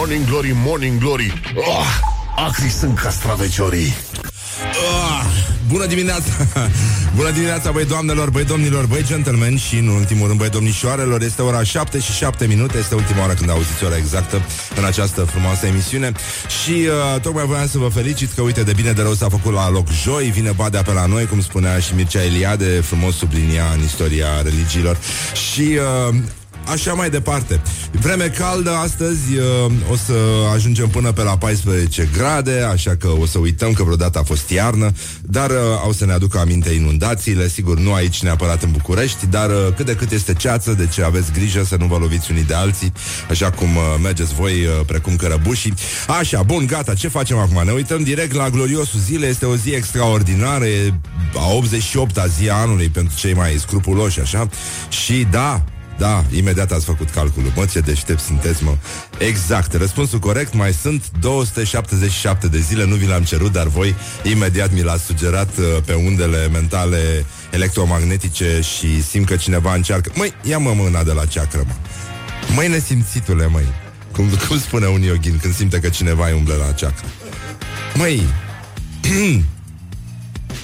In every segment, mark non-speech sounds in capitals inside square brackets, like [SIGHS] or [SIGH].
Morning Glory, Morning Glory oh, Acri sunt castraveciorii Ah, bună dimineața! [LAUGHS] Bună dimineața, băi doamnelor, băi domnilor, băi gentlemen și, în ultimul rând, băi domnișoarelor. Este ora 7 și 7 minute, este ultima oară când auziți ora exactă în această frumoasă emisiune. Și uh, tocmai voiam să vă felicit că, uite, de bine de rău s-a făcut la loc joi, vine Badea pe la noi, cum spunea și Mircea Eliade, frumos sublinia în istoria religiilor. Și uh, Așa mai departe. Vreme caldă astăzi, uh, o să ajungem până pe la 14 grade, așa că o să uităm că vreodată a fost iarnă, dar uh, o să ne aducă aminte inundațiile, sigur nu aici neapărat în București, dar uh, cât de cât este ceață, deci aveți grijă să nu vă loviți unii de alții, așa cum uh, mergeți voi uh, precum cărăbușii. Așa, bun, gata, ce facem acum? Ne uităm direct la gloriosul zile, este o zi extraordinară, e a 88-a zi a anului pentru cei mai scrupuloși, așa, și da, da, imediat ați făcut calculul. Mă, ce deștept sunteți, mă. Exact, răspunsul corect, mai sunt 277 de zile, nu vi l-am cerut, dar voi imediat mi l-ați sugerat uh, pe undele mentale electromagnetice și simt că cineva încearcă... Măi, ia-mă mâna de la ceacră, mă. Măi, nesimțitule, măi. Cum, cum spune un yogin când simte că cineva îi umble la ceacră. Măi, [CLEARS THROAT]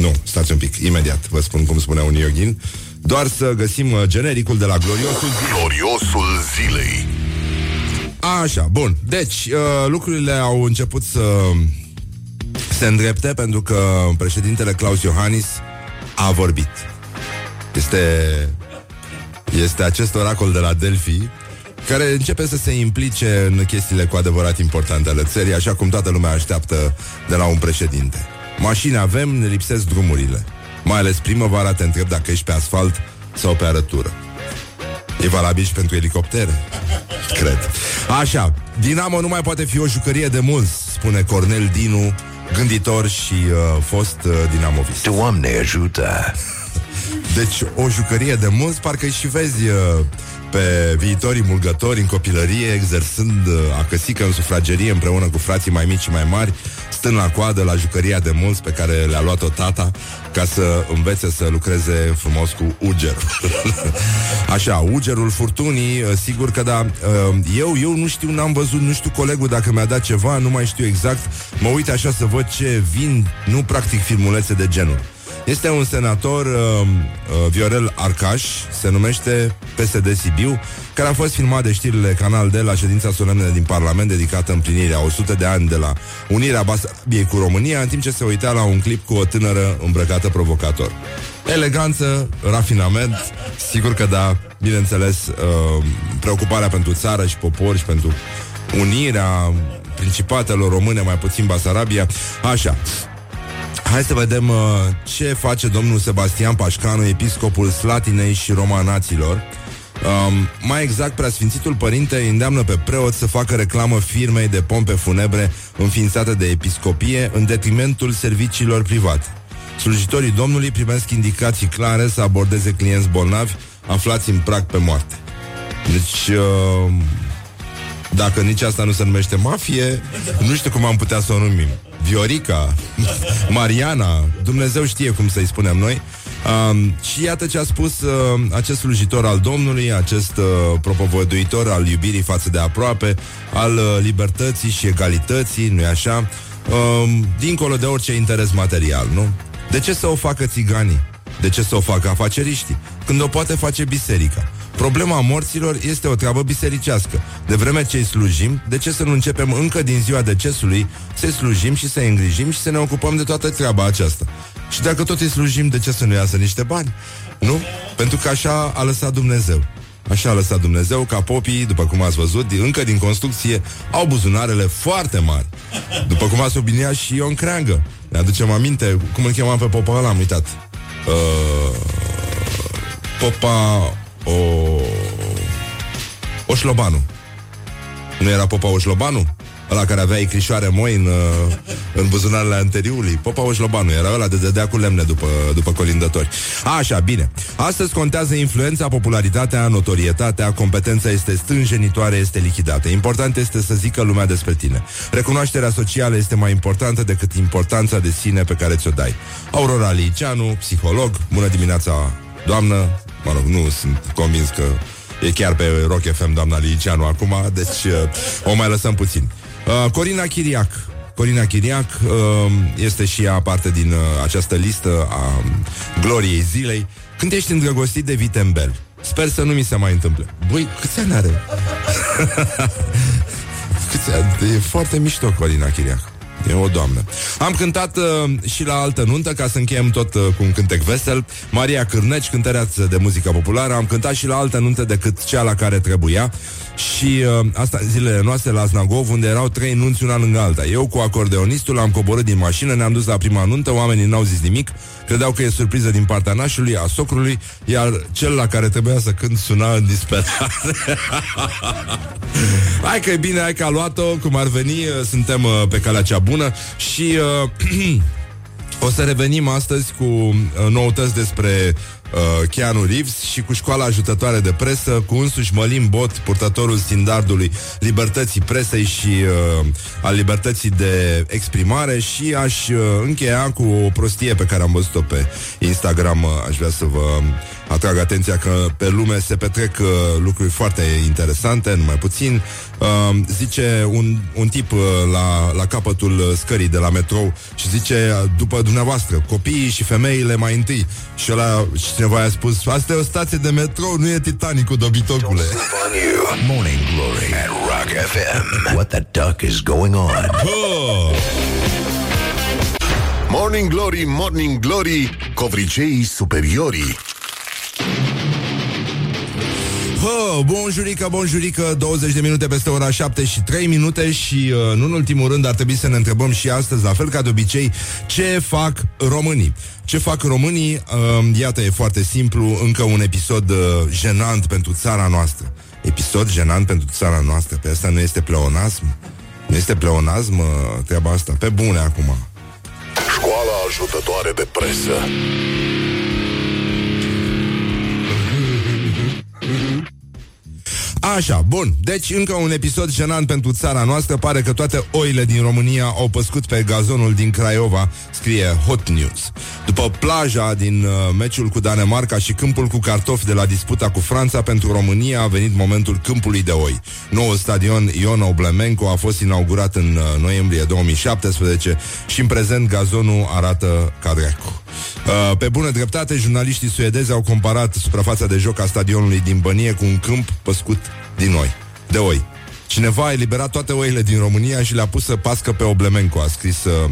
nu, stați un pic, imediat vă spun cum spune un yogin. Doar să găsim uh, genericul de la Gloriosul Zilei. Gloriosul zilei Așa, bun. Deci, uh, lucrurile au început să se îndrepte pentru că președintele Claus Iohannis a vorbit. Este, este acest oracol de la Delphi care începe să se implice în chestiile cu adevărat importante ale țării, așa cum toată lumea așteaptă de la un președinte. Mașini avem, ne lipsesc drumurile. Mai ales primăvara te întreb dacă ești pe asfalt sau pe arătură. E valabil și pentru elicoptere? Cred. Așa, Dinamo nu mai poate fi o jucărie de mulți, spune Cornel Dinu, gânditor și uh, fost uh, dinamovist. Doamne ajută [LAUGHS] Deci, o jucărie de mulți, parcă și vezi uh, pe viitorii mulgători în copilărie, exersând uh, a căsică în sufragerie împreună cu frații mai mici și mai mari, stând la coadă la jucăria de mulți pe care le-a luat-o tata ca să învețe să lucreze frumos cu uger. [LAUGHS] Așa, ugerul furtunii, uh, sigur că da. uh, Eu, eu nu știu, n-am văzut, nu știu colegul dacă mi-a dat ceva, nu mai știu exact. Mă uit așa să văd ce vin, nu practic filmulețe de genul. Este un senator, uh, uh, Viorel Arcaș, se numește PSD Sibiu, care a fost filmat de știrile Canal D la ședința solemnă din Parlament dedicată împlinirea 100 de ani de la unirea Basabiei cu România, în timp ce se uita la un clip cu o tânără îmbrăcată provocator. Eleganță, rafinament, sigur că da, bineînțeles, uh, preocuparea pentru țară și popor și pentru unirea principatelor române, mai puțin Basarabia. Așa, Hai să vedem uh, ce face domnul Sebastian Pașcanu, episcopul Slatinei și Romanaților. Um, mai exact, preasfințitul părinte îi îndeamnă pe preot să facă reclamă firmei de pompe funebre înființate de episcopie în detrimentul serviciilor private. Slujitorii Domnului primesc indicații clare să abordeze clienți bolnavi aflați în prag pe moarte. Deci, uh, dacă nici asta nu se numește mafie, nu știu cum am putea să o numim. Viorica, [LAUGHS] Mariana, Dumnezeu știe cum să-i spunem noi. Um, și iată ce a spus uh, acest slujitor al Domnului, acest uh, propovăduitor al iubirii față de aproape, al uh, libertății și egalității, nu-i așa? Um, dincolo de orice interes material, nu? De ce să o facă țiganii? De ce să o facă afaceriștii? Când o poate face biserica. Problema morților este o treabă bisericească. De vreme ce îi slujim, de ce să nu începem încă din ziua decesului să-i slujim și să-i îngrijim și să ne ocupăm de toată treaba aceasta? Și dacă tot îi slujim, de ce să nu iasă niște bani? Nu? Pentru că așa a lăsat Dumnezeu. Așa a lăsat Dumnezeu ca popii, după cum ați văzut, din- încă din construcție, au buzunarele foarte mari. După cum a subliniat și Ion Creangă. Ne aducem aminte, cum îl chemam pe popa ăla, am uitat. Uh, popa o... Oșlobanu. Nu era Popa Oșlobanu? Ăla care avea icrișoare moi în, uh, în buzunarele anteriului. Popa Oșlobanu era ăla de dădea cu lemne după, după colindători. Așa, bine. Astăzi contează influența, popularitatea, notorietatea, competența este strânjenitoare, este lichidată. Important este să zică lumea despre tine. Recunoașterea socială este mai importantă decât importanța de sine pe care ți-o dai. Aurora Liceanu, psiholog, bună dimineața, doamnă. Mă rog, nu sunt convins că E chiar pe Rock FM, doamna Liceanu, acum, deci uh, o mai lăsăm puțin. Uh, Corina Chiriac. Corina Chiriac uh, este și ea parte din uh, această listă a gloriei zilei. Când ești îndrăgostit de Vitembel, Sper să nu mi se mai întâmple. Băi, câți ani are? [LAUGHS] câți ani? E foarte mișto Corina Chiriac. E o doamnă. Am cântat uh, și la altă nuntă, ca să încheiem tot uh, cu un cântec vesel. Maria Cârneci, cântăreață de muzică populară. Am cântat și la altă nuntă decât cea la care trebuia. Și uh, asta zilele noastre la Znagov, unde erau trei nunți una lângă alta. Eu cu acordeonistul am coborât din mașină, ne-am dus la prima nuntă, oamenii n-au zis nimic, credeau că e surpriză din partea nașului, a socrului, iar cel la care trebuia să cânt suna în disperare. [LAUGHS] hai că e bine, hai că a luat-o, cum ar veni, uh, suntem uh, pe calea cea bună și... Uh, [CLEARS THROAT] O să revenim astăzi cu uh, noutăți despre uh, Keanu Reeves și cu școala ajutătoare de presă, cu însuși Mălim Bot, purtătorul standardului libertății presei și uh, al libertății de exprimare și aș uh, încheia cu o prostie pe care am văzut-o pe Instagram. Uh, aș vrea să vă atrag atenția că pe lume se petrec uh, lucruri foarte interesante, numai puțin. Uh, zice un, un tip uh, la, la capătul uh, scării de la metrou și zice, uh, după dumneavoastră, copiii și femeile mai întâi. Și ăla, și cineva a spus, asta e o stație de metrou, nu e Titanicul, dobitocule. Morning Glory at Rock FM. What the duck is going on? Oh! Morning Glory, Morning Glory, covriceii superiorii. Hă, bonjurică, bonjurică 20 de minute peste ora 7 și 3 minute Și uh, nu în ultimul rând ar trebui să ne întrebăm și astăzi La fel ca de obicei, ce fac românii? Ce fac românii? Uh, iată, e foarte simplu Încă un episod uh, jenant pentru țara noastră Episod jenant pentru țara noastră Pe asta nu este pleonasm? Nu este pleonasm uh, treaba asta? Pe bune acum Școala ajutătoare de presă. Așa, bun. Deci încă un episod jenant pentru țara noastră. Pare că toate oile din România au păscut pe gazonul din Craiova, scrie Hot News. După plaja din uh, meciul cu Danemarca și câmpul cu cartofi de la disputa cu Franța pentru România a venit momentul câmpului de oi. Noul stadion Ion Oblemenco a fost inaugurat în uh, noiembrie 2017 și în prezent gazonul arată ca dracu. Uh, pe bună dreptate, jurnaliștii suedezi au comparat suprafața de joc a stadionului din Bănie cu un câmp păscut din oi, de oi. Cineva a eliberat toate oile din România și le-a pus să pască pe Oblemenco, a scris uh,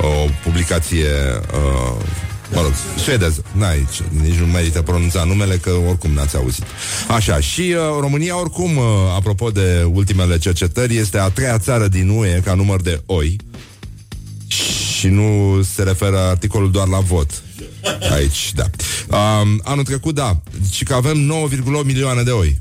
o publicație uh, Mă rog, suedeză. N-aici, nici nu merită pronunța numele, că oricum n-ați auzit. Așa, și uh, România, oricum, uh, apropo de ultimele cercetări, este a treia țară din UE ca număr de oi și nu se referă articolul doar la vot. Aici, da. Um, anul trecut, da. Și că avem 9,8 milioane de oi.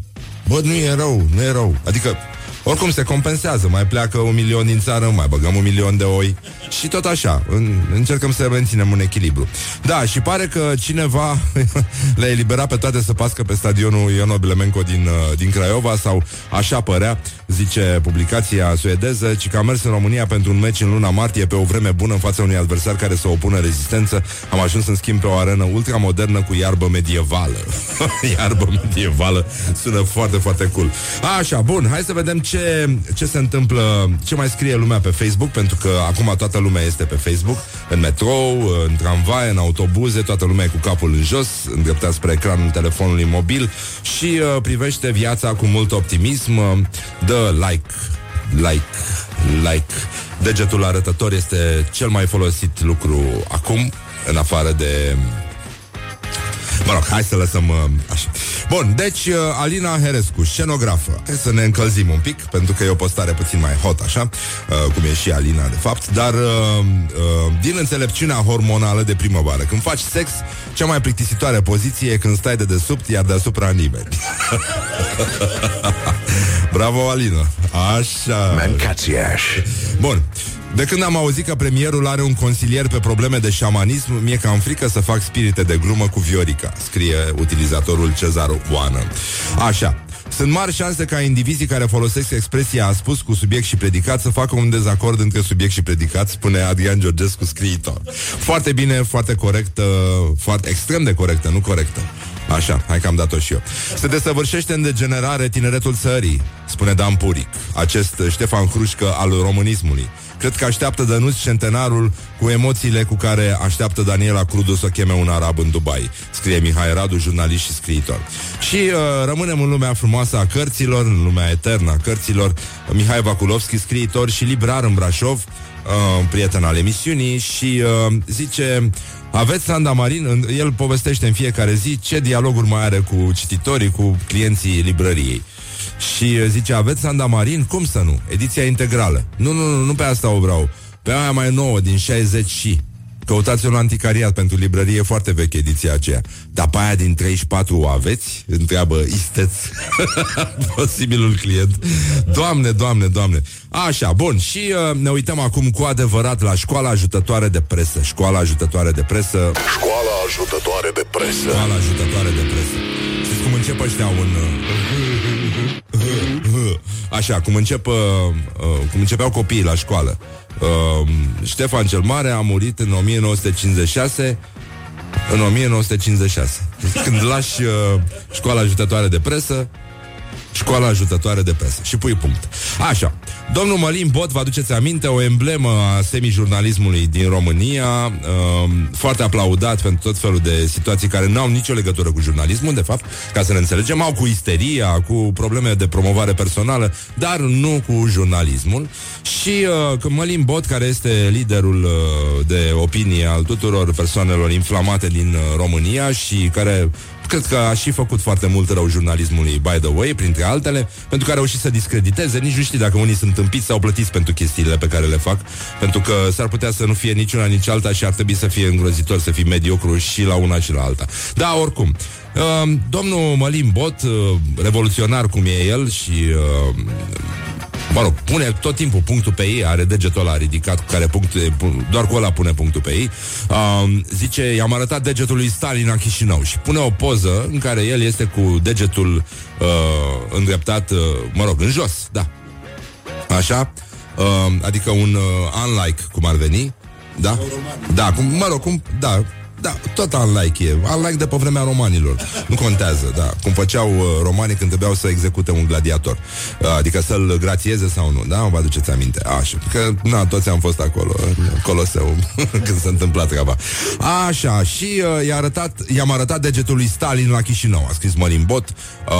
Bă, nu e rău, nu e rău. Adică, oricum se compensează. Mai pleacă un milion din țară, mai băgăm un milion de oi. Și tot așa, în, încercăm să menținem un echilibru. Da, și pare că cineva [LAUGHS] le-a eliberat pe toate să pască pe stadionul Ion Oblemenco din, uh, din Craiova sau așa părea, zice publicația suedeză, ci că a mers în România pentru un meci în luna martie pe o vreme bună în fața unui adversar care să opună rezistență. Am ajuns în schimb pe o arenă ultramodernă cu iarbă medievală. [LAUGHS] iarbă medievală sună foarte, foarte cool. Așa, bun, hai să vedem ce, ce se întâmplă, ce mai scrie lumea pe Facebook, pentru că acum toată lumea este pe Facebook, în metrou, în tramvai, în autobuze, toată lumea e cu capul în jos, îndreptat spre ecranul telefonului mobil și uh, privește viața cu mult optimism, uh, dă like, like, like. Degetul arătător este cel mai folosit lucru acum, în afară de Mă rog, hai să lăsăm uh, așa. Bun, deci uh, Alina Herescu, scenografă. Hai să ne încălzim un pic, pentru că e o postare puțin mai hot, așa, uh, cum e și Alina, de fapt, dar uh, uh, din înțelepciunea hormonală de primăvară, când faci sex, cea mai plictisitoare poziție e când stai de desubt, iar deasupra nimeni. [LAUGHS] Bravo, Alina. Așa. Mancațiaș. Bun. De când am auzit că premierul are un consilier pe probleme de șamanism, mi-e cam frică să fac spirite de glumă cu Viorica, scrie utilizatorul Cezar Oană. Așa. Sunt mari șanse ca indivizii care folosesc expresia a spus cu subiect și predicat să facă un dezacord între subiect și predicat, spune Adrian Georgescu, scriitor. Foarte bine, foarte corectă, foarte extrem de corectă, nu corectă. Așa, hai că am dat-o și eu. Se desăvârșește în degenerare tineretul țării, spune Dan Puric, acest Ștefan Hrușcă al românismului. Cred că așteaptă Dănuț centenarul cu emoțiile cu care așteaptă Daniela Crudu să cheme un arab în Dubai, scrie Mihai Radu, jurnalist și scriitor. Și uh, rămânem în lumea frumoasă a cărților, în lumea eternă a cărților. Mihai Vakulovski, scriitor și librar în Brașov, uh, prieten al emisiunii și uh, zice aveți Sanda Marin, el povestește în fiecare zi ce dialoguri mai are cu cititorii, cu clienții librăriei. Și zice, aveți Sanda Marin? Cum să nu? Ediția integrală. Nu, nu, nu, nu pe asta o vreau. Pe aia mai nouă, din 60 și. Căutați-o la anticariat pentru librărie foarte veche ediția aceea. Dar pe aia din 34 o aveți? Întreabă isteț [LAUGHS] posibilul client. Doamne, doamne, doamne. Așa, bun. Și uh, ne uităm acum cu adevărat la școala ajutătoare de presă. Școala ajutătoare de presă. Școala ajutătoare de presă. Școala ajutătoare de presă. Știți cum încep ăștia un... Uh, așa, cum încep, uh, uh, cum începeau copiii la școală. Uh, Ștefan cel Mare a murit în 1956 în 1956. Când lași uh, școala ajutătoare de presă, școala ajutătoare de presă. Și pui punct. Așa. Domnul Mălin Bot, vă aduceți aminte, o emblemă a semijurnalismului din România, uh, foarte aplaudat pentru tot felul de situații care nu au nicio legătură cu jurnalismul, de fapt, ca să ne înțelegem, au cu isteria, cu probleme de promovare personală, dar nu cu jurnalismul. Și uh, Mălin Bot, care este liderul uh, de opinie al tuturor persoanelor inflamate din uh, România și care Cred că a și făcut foarte mult rău jurnalismului, by the way, printre altele, pentru că a reușit să discrediteze. Nici nu știi dacă unii sunt împiți sau plătiți pentru chestiile pe care le fac, pentru că s-ar putea să nu fie niciuna, nici alta și ar trebui să fie îngrozitor, să fii mediocru și la una și la alta. Da, oricum. Uh, domnul Mălim Bot, uh, revoluționar cum e el și uh, Mă rog, pune tot timpul punctul pe ei, are degetul ăla ridicat, cu care punct, doar cu ăla pune punctul pe ei. Uh, zice, i-am arătat degetul lui Stalin la Chișinău și pune o poză în care el este cu degetul uh, îndreptat, uh, mă rog, în jos, da. Așa, uh, adică un uh, unlike, cum ar veni, da? Da, cum, mă rog, cum, da, da, tot unlike e. Unlike de pe vremea romanilor. Nu contează, da. Cum făceau uh, romanii când trebuiau să execute un gladiator. Uh, adică să-l grațieze sau nu, da? Vă aduceți aminte. Așa, că, na, toți am fost acolo, Coloseu, [LAUGHS] când se întâmpla treaba. Așa, și uh, i-a arătat, i-am arătat degetul lui Stalin la Chișinău. A scris Mărin Bot uh,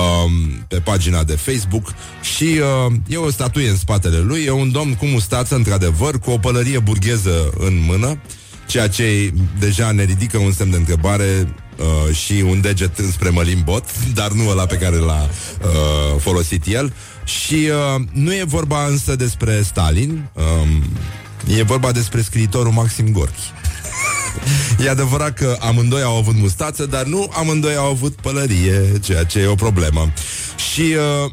pe pagina de Facebook și uh, e o statuie în spatele lui. E un domn cu mustață, într-adevăr, cu o pălărie burgheză în mână ceea ce deja ne ridică un semn de întrebare uh, și un deget înspre Mălin Bot, dar nu ăla pe care l-a uh, folosit el. Și uh, nu e vorba însă despre Stalin, um, e vorba despre scriitorul Maxim Gorki. [LAUGHS] E adevărat că amândoi au avut mustață, dar nu amândoi au avut pălărie, ceea ce e o problemă. Și uh,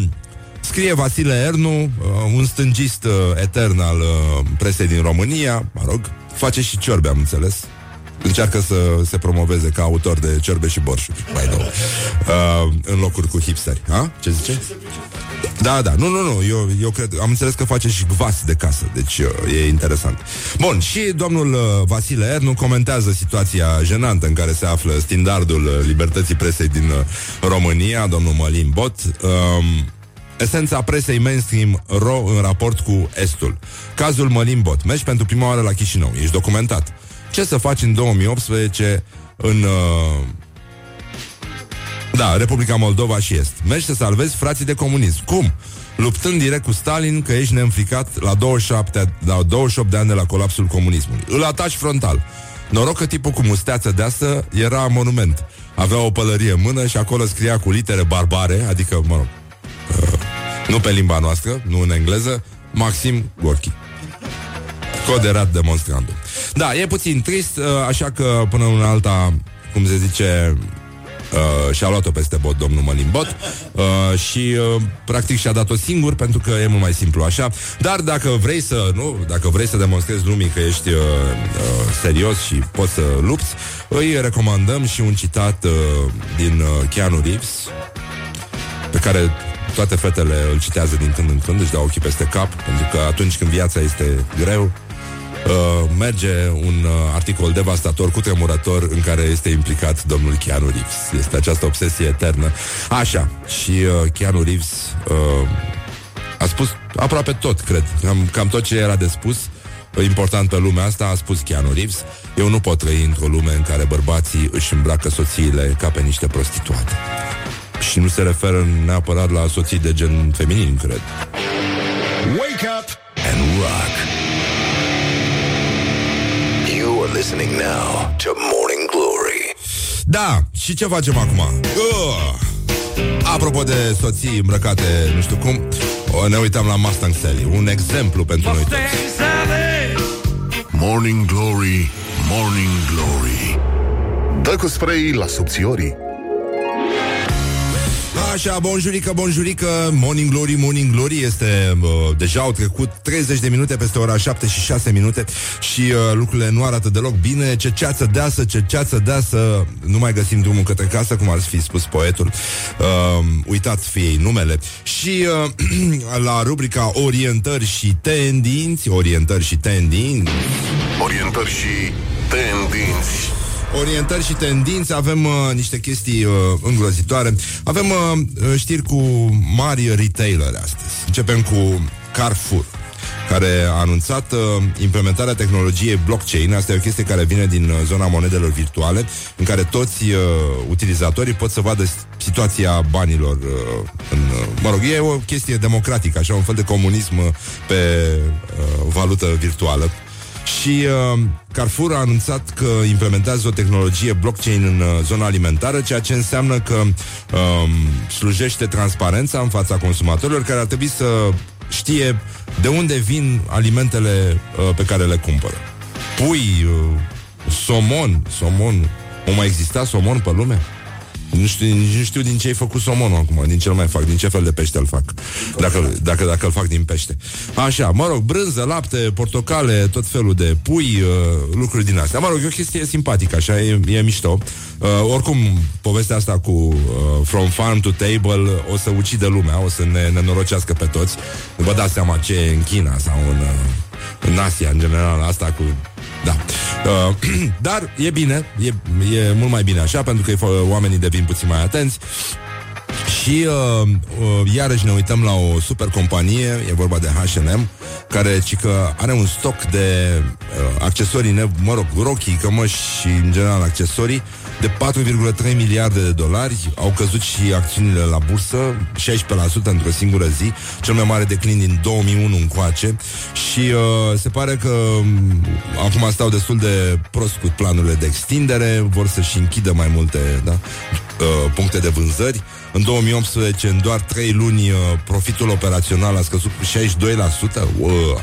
[CLEARS THROAT] scrie Vasile Ernu, uh, un stângist uh, etern al uh, presei din România, mă rog, Face și ciorbe, am înțeles. Încearcă să se promoveze ca autor de ciorbe și borșuri, mai nou. Uh, în locuri cu hipsteri. Ha? Ce zice? Da, da, nu, nu, nu, eu, eu cred, am înțeles că face și vas de casă, deci uh, e interesant. Bun, și domnul uh, Vasile Ernu comentează situația jenantă în care se află standardul uh, libertății presei din uh, România, domnul Mălin Bot. Uh, Esența presei mainstream ro în raport cu Estul. Cazul Mălin Bot. Mergi pentru prima oară la Chișinău. Ești documentat. Ce să faci în 2018 în... Uh... Da, Republica Moldova și Est. Mergi să salvezi frații de comunism. Cum? Luptând direct cu Stalin că ești neînfricat la 27, la 28 de ani de la colapsul comunismului. Îl ataci frontal. Noroc că tipul cu musteață de asta era monument. Avea o pălărie în mână și acolo scria cu litere barbare, adică, mă rog, uh, nu pe limba noastră, nu în engleză, Maxim Gorki. Coderat demonstrandum. Da, e puțin trist, uh, așa că până în alta, cum se zice, Uh, și-a luat-o peste bot domnul Mălimbot uh, și uh, practic și-a dat-o singur pentru că e mult mai simplu așa. Dar dacă vrei să, nu, dacă vrei să demonstrezi lumii că ești uh, uh, serios și poți să lupți, îi recomandăm și un citat uh, din uh, Keanu Reeves pe care toate fetele îl citează din când în când, își dau ochii peste cap, pentru că atunci când viața este greu, uh, merge un uh, articol devastator, cu tremurător, în care este implicat domnul Keanu Reeves. Este această obsesie eternă. Așa, și uh, Keanu Reeves uh, a spus aproape tot, cred. Cam, cam tot ce era de spus important pe lumea asta, a spus Keanu Reeves, eu nu pot trăi într-o lume în care bărbații își îmbracă soțiile ca pe niște prostituate. Și nu se referă neapărat la soții de gen feminin, cred. Wake up and rock. You are listening now to Morning Glory. Da, și ce facem acum? Uh! Apropo de soții îmbrăcate, nu știu cum, ne uităm la Mustang Sally, un exemplu pentru noi toți. Morning Glory, Morning Glory. Dă cu spray la subțiorii. Așa, bonjurică, bonjurică, Morning Glory, Morning Glory Este, uh, deja au trecut 30 de minute Peste ora 7 și 6 minute Și uh, lucrurile nu arată deloc bine. Ce ceață deasă, ce ceață deasă Nu mai găsim drumul către casă Cum ar fi spus poetul. Uh, Uitați fiei numele. Și uh, [CLEARS THROAT] la rubrica Orientări și tendinți Orientări și tendinți. Orientări și tendinți. Orientări și tendințe, avem uh, niște chestii uh, îngrozitoare. Avem uh, știri cu mari retaileri astăzi. Începem cu Carrefour care a anunțat uh, implementarea tehnologiei blockchain. Asta e o chestie care vine din uh, zona monedelor virtuale, în care toți uh, utilizatorii pot să vadă situația banilor uh, în, uh, mă rog, e o chestie democratică, așa un fel de comunism uh, pe uh, valută virtuală. Și uh, Carrefour a anunțat că implementează o tehnologie blockchain în uh, zona alimentară, ceea ce înseamnă că um, slujește transparența în fața consumatorilor care ar trebui să știe de unde vin alimentele uh, pe care le cumpără. Pui, uh, somon, somon, o mai exista somon pe lume? Nu știu, nici nu știu din ce ai făcut somonul acum, din ce mai fac, din ce fel de pește îl fac. Dacă, dacă, dacă îl fac din pește. Așa, mă rog, brânză, lapte, portocale, tot felul de pui, uh, lucruri din astea. Mă rog, e o chestie simpatică, așa, e, e mișto. Uh, oricum, povestea asta cu uh, From Farm to Table o să ucide lumea, o să ne nenorocească pe toți. Vă dați seama ce e în China sau în, uh, în Asia, în general, asta cu da. Uh, [CLEARS THROAT] dar e bine, e, e mult mai bine așa, pentru că e, fă- oamenii devin puțin mai atenți. Și uh, uh, iarăși ne uităm la o super companie, e vorba de H&M, care ci că are un stoc de uh, accesorii, ne- mă rog, rochii, cămăși și în general accesorii de 4,3 miliarde de dolari. Au căzut și acțiunile la bursă, 16% într-o singură zi, cel mai mare declin din 2001 încoace. Și uh, se pare că um, acum stau destul de prost cu planurile de extindere, vor să-și închidă mai multe da, uh, puncte de vânzări. În 2018, în doar 3 luni, uh, profitul operațional a scăzut cu 62%. Wow.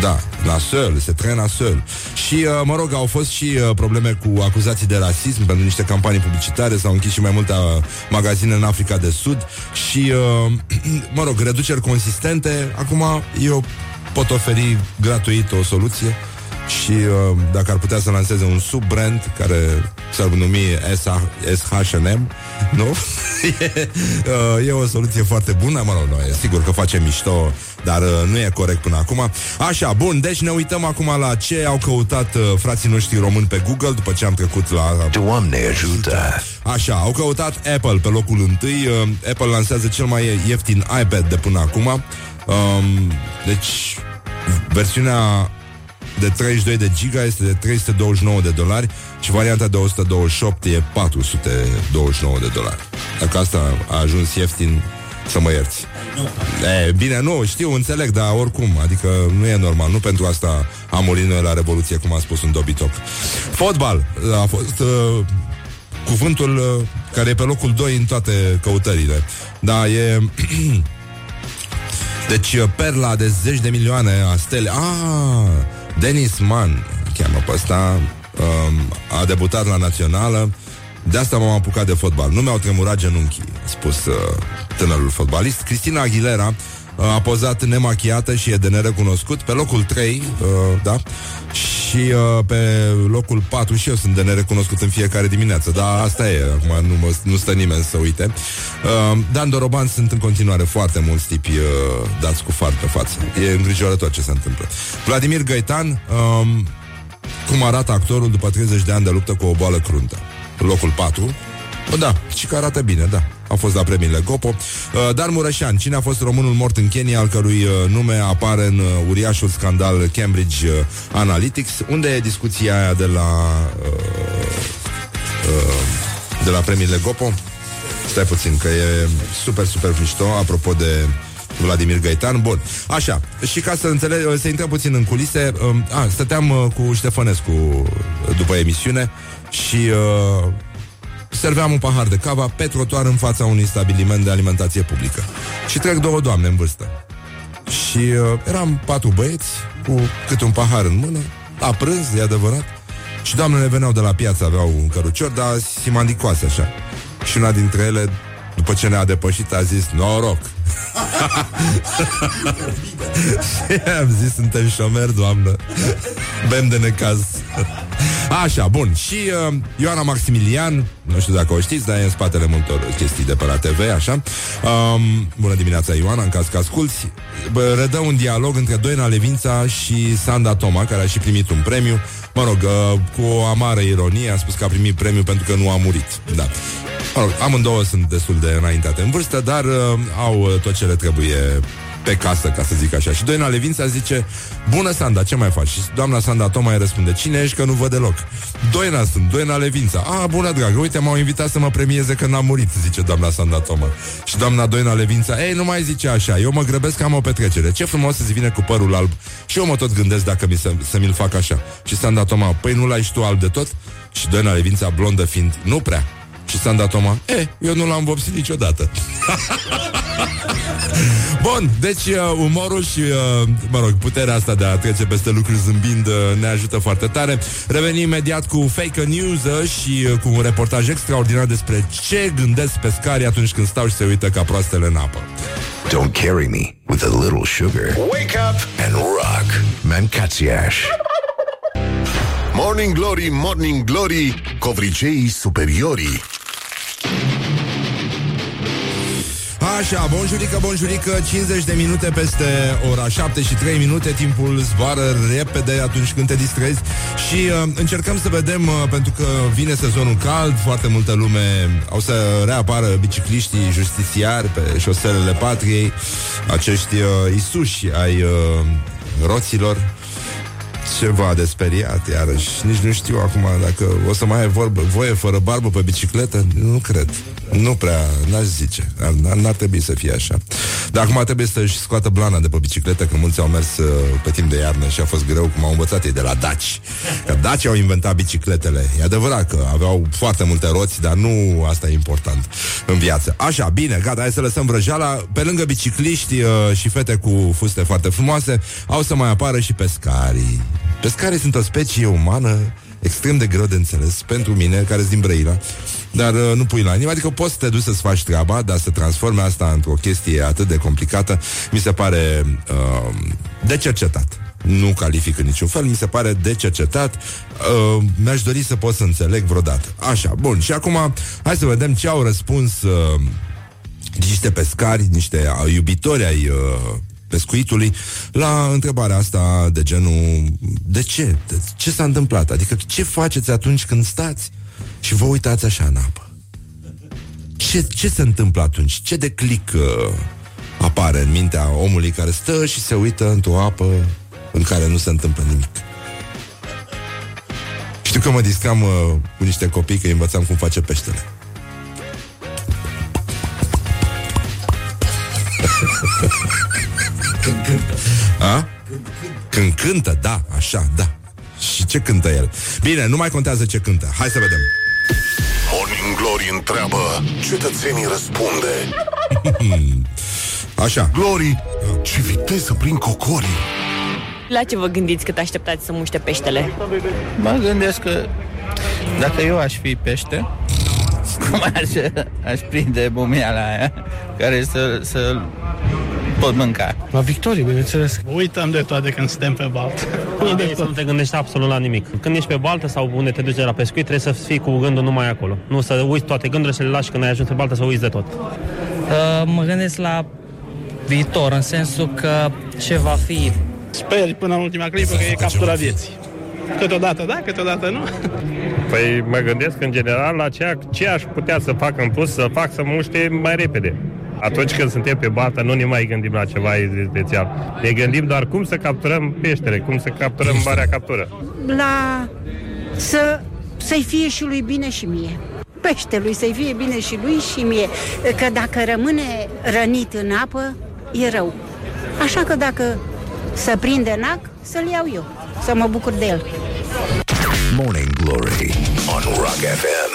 Da, nasol, se trei nasol. Și, uh, mă rog, au fost și uh, probleme cu acuzații de rasism pentru niște campanii publicitare, s-au închis și mai multe uh, magazine în Africa de Sud și, uh, [CLEARS THROAT] mă rog, reduceri consistente. Acum eu pot oferi gratuit o soluție și uh, dacă ar putea să lanseze un sub-brand care s-ar numi SH&M, nu? e, [LAUGHS] uh, e o soluție foarte bună, mă rog, noi, e sigur că face mișto, dar uh, nu e corect până acum. Așa, bun, deci ne uităm acum la ce au căutat uh, frații noștri români pe Google după ce am trecut la... Doamne ajută! Așa, au căutat Apple pe locul întâi. Uh, Apple lansează cel mai ieftin iPad de până acum. Um, deci, versiunea de 32 de giga este de 329 de dolari și varianta de 128 e 429 de dolari. Dacă asta a ajuns ieftin, să mă ierți. E, bine, nu, știu, înțeleg, dar oricum, adică nu e normal, nu pentru asta am murit noi la Revoluție, cum a spus un dobitoc. Fotbal a fost uh, cuvântul uh, care e pe locul 2 în toate căutările. Da, e... [CLEARS THROAT] deci uh, perla de zeci de milioane a stele. Ah, Denis Mann, cheamă pe ăsta, um, a debutat la națională. De asta m-am apucat de fotbal. Nu mi-au tremurat genunchii, a spus uh, tânărul fotbalist. Cristina Aguilera a pozat nemachiată și e de nerecunoscut. Pe locul 3, uh, da, și uh, pe locul 4 și eu sunt de nerecunoscut în fiecare dimineață, dar asta e, acum nu, mă, nu stă nimeni să uite. Uh, Dan Doroban sunt în continuare foarte mulți tipi uh, dați cu far pe față. E îngrijorător ce se întâmplă. Vladimir Gaitan, uh, cum arată actorul după 30 de ani de luptă cu o boală cruntă. Locul 4, Bă, da, și că arată bine, da. A fost la premiile Gopo. Uh, Dar Mureșan, cine a fost românul mort în Kenya, al cărui uh, nume apare în uh, uriașul scandal Cambridge uh, Analytics? Unde e discuția aia de la uh, uh, de la premiile Gopo? Stai puțin, că e super, super mișto, apropo de Vladimir Gaitan. Bun, așa, și ca să înțeleg, să intrăm puțin în culise, uh, a, stăteam uh, cu Ștefănescu uh, după emisiune și uh, serveam un pahar de cava pe trotuar în fața unui stabiliment de alimentație publică. Și trec două doamne în vârstă. Și uh, eram patru băieți cu câte un pahar în mână, la prânz, e adevărat. Și doamnele veneau de la piață, aveau un cărucior, dar simandicoase așa. Și una dintre ele, după ce ne-a depășit, a zis, noroc. Și [LAUGHS] am zis, suntem șomeri, doamnă. Bem de necaz. Așa, bun. Și uh, Ioana Maximilian, nu știu dacă o știți, dar e în spatele multor chestii de pe la TV, așa. Um, bună dimineața, Ioana, în caz că asculti. Bă, redă un dialog între Doina Levința și Sanda Toma, care a și primit un premiu. Mă rog, uh, cu o amară ironie, a spus că a primit premiu pentru că nu a murit. Da. Mă rog, amândouă sunt destul de înaintate în vârstă, dar uh, au uh, tot ce le trebuie pe casă, ca să zic așa. Și Doina Levința zice, bună Sanda, ce mai faci? Și doamna Sanda Toma îi răspunde, cine ești că nu văd deloc? Doina sunt, Doina Levința. A, bună dragă, uite, m-au invitat să mă premieze că n-am murit, zice doamna Sanda Toma. Și doamna Doina Levința, ei, nu mai zice așa, eu mă grăbesc că am o petrecere. Ce frumos să-ți vine cu părul alb. Și eu mă tot gândesc dacă mi să, să mi-l fac așa. Și Sanda Toma, păi nu l-ai și tu alb de tot? Și Doina Levința, blondă fiind, nu prea. Și Sanda Toma, e, eu nu l-am vopsit niciodată. [LAUGHS] Bun, deci uh, umorul și, uh, mă rog, puterea asta de a trece peste lucruri zâmbind uh, ne ajută foarte tare. Revenim imediat cu fake news uh, și uh, cu un reportaj extraordinar despre ce gândesc pescarii atunci când stau și se uită ca proastele în apă. Don't carry me with a little sugar. Wake up and rock. Mancațiaș. Morning Glory, Morning Glory, covriceii superiorii. Așa, bonjurică, bonjurică 50 de minute peste ora 7 și 3 minute Timpul zboară repede atunci când te distrezi Și uh, încercăm să vedem uh, Pentru că vine sezonul cald Foarte multă lume Au să reapară bicicliștii justițiari Pe șoselele patriei Acești uh, isuși ai uh, roților ceva de speriat, iarăși. Nici nu știu acum dacă o să mai ai vorbă, voie fără barbă pe bicicletă. Nu cred. Nu prea, n-aș zice. N- n-ar trebui să fie așa. Dar acum trebuie să-și scoată blana de pe bicicletă, că mulți au mers uh, pe timp de iarnă și a fost greu, cum au învățat ei de la Daci. Că Daci au inventat bicicletele. E adevărat că aveau foarte multe roți, dar nu asta e important în viață. Așa, bine, gata, hai să lăsăm vrăjeala. Pe lângă bicicliști uh, și fete cu fuste foarte frumoase, au să mai apară și pescarii. Pescarii sunt o specie umană extrem de greu de înțeles pentru mine, care sunt din Brăila, dar uh, nu pui la nimeni. Adică poți să te duci să-ți faci treaba, dar să transforme asta într-o chestie atât de complicată, mi se pare uh, de cercetat. Nu calific în niciun fel, mi se pare de cercetat. Uh, mi-aș dori să pot să înțeleg vreodată. Așa, bun. Și acum, hai să vedem ce au răspuns uh, niște pescari, niște uh, iubitori ai uh, pescuitului la întrebarea asta de genul de ce? De ce s-a întâmplat? Adică ce faceți atunci când stați și vă uitați așa în apă? Ce, ce se întâmplă atunci? Ce de click uh, apare în mintea omului care stă și se uită într-o apă în care nu se întâmplă nimic? Știu că mă discam uh, cu niște copii că îi învățam cum face peștele. [LAUGHS] Când cântă. A? Când cântă, da, așa, da. Și ce cântă el? Bine, nu mai contează ce cântă. Hai să vedem. Morning Glory întreabă, cetățenii răspunde. [LAUGHS] Așa. Glory, ce viteză prin cocorii. La ce vă gândiți cât așteptați să muște peștele? Mă gândesc că dacă eu aș fi pește, cum aș, aș prinde mumia la aia, care să, să pot mânca. La victorie, bineînțeles. Uităm de toate când suntem pe baltă. [LAUGHS] Ideea e să nu te gândești absolut la nimic. Când ești pe baltă sau unde te duci de la pescuit, trebuie să fii cu gândul numai acolo. Nu să uiți toate gândurile, să le lași când ai ajuns pe baltă, să uiți de tot. Uh, mă gândesc la viitor, în sensul că ce va fi. Sper până în ultima clipă că e captura vieții. Câteodată da, câteodată nu. [LAUGHS] Păi mă gândesc în general la ceea, ce aș putea să fac în plus, să fac să muște mai repede. Atunci când suntem pe baltă, nu ne mai gândim la ceva special. Ne gândim doar cum să capturăm peștele, cum să capturăm marea captură. La să, să-i fie și lui bine și mie. Peștelui să-i fie bine și lui și mie. Că dacă rămâne rănit în apă, e rău. Așa că dacă să prinde nac, să-l iau eu, să mă bucur de el. Morning Glory on Rock FM.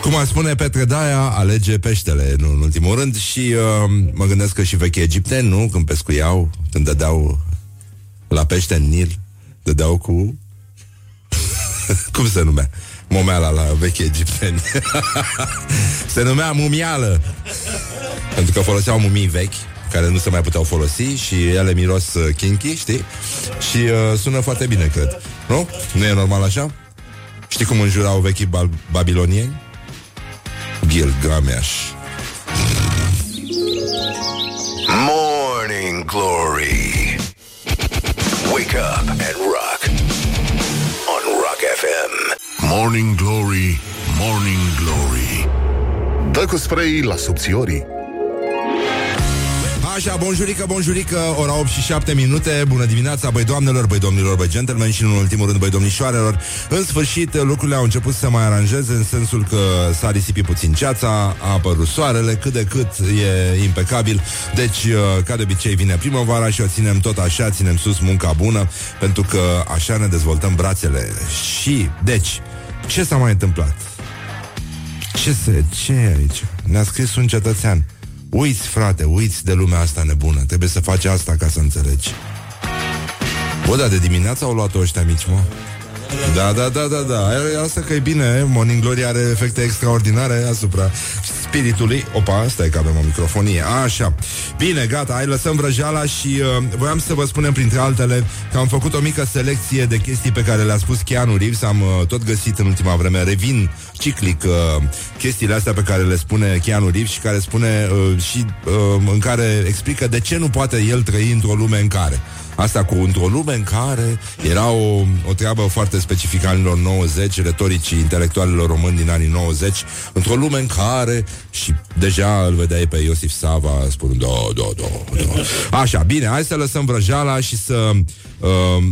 Cum ar spune Petre Daia, alege peștele, nu în ultimul rând, și uh, mă gândesc că și vechi egipteni, nu? Când pescuiau, când dădeau la pește în Nil, dădeau cu... [LAUGHS] Cum se numea? Momeala la vechi egipteni. [LAUGHS] se numea mumială. Pentru că foloseau mumii vechi care nu se mai puteau folosi și ele miros uh, kinky, știi? Și uh, sună foarte bine, cred. Nu? Nu e normal așa? Știi cum înjurau vechii bal- babilonieni? Gilgamesh. Morning Glory. Wake up and rock on Rock FM. Morning Glory, Morning Glory. Dă cu spray la subțiorii. Așa, bonjurică, bonjurică, ora 8 și 7 minute. Bună dimineața, băi doamnelor, băi domnilor, băi gentlemen Și în ultimul rând, băi domnișoarelor. În sfârșit, lucrurile au început să se mai aranjeze În sensul că s-a risipit puțin ceața A apărut soarele, cât de cât e impecabil. Deci, uh, ca de obicei, vine primăvara Și o ținem tot așa, ținem sus munca bună Pentru că așa ne dezvoltăm brațele. Și, deci, ce s-a mai întâmplat? Ce se, ce e aici? Ne-a scris un cetățean Uiți, frate, uiți de lumea asta nebună. Trebuie să faci asta ca să înțelegi. Bă, da, de dimineață au luat-o ăștia mici, mă da, da, da, da, da. E- Asta că e bine, Morning Glory are efecte extraordinare asupra spiritului. Opa, stai că avem o microfonie. Așa, bine, gata, hai lăsăm vrăjeala Și uh, voiam să vă spunem printre altele Că am făcut o mică selecție de chestii Pe care le-a spus Keanu Reeves. Am uh, tot găsit în ultima vreme Revin ciclic uh, chestiile astea Pe care le spune Keanu Reeves Și care spune uh, și uh, în care explică De ce nu poate el trăi într-o lume în care Asta cu într-o lume în care era o, o treabă foarte specifică anilor 90, retoricii intelectualilor români din anii 90, într-o lume în care și deja îl vedeai pe Iosif Sava spunând da, da, da, da. Așa, bine, hai să lăsăm vrăjeala și să, uh,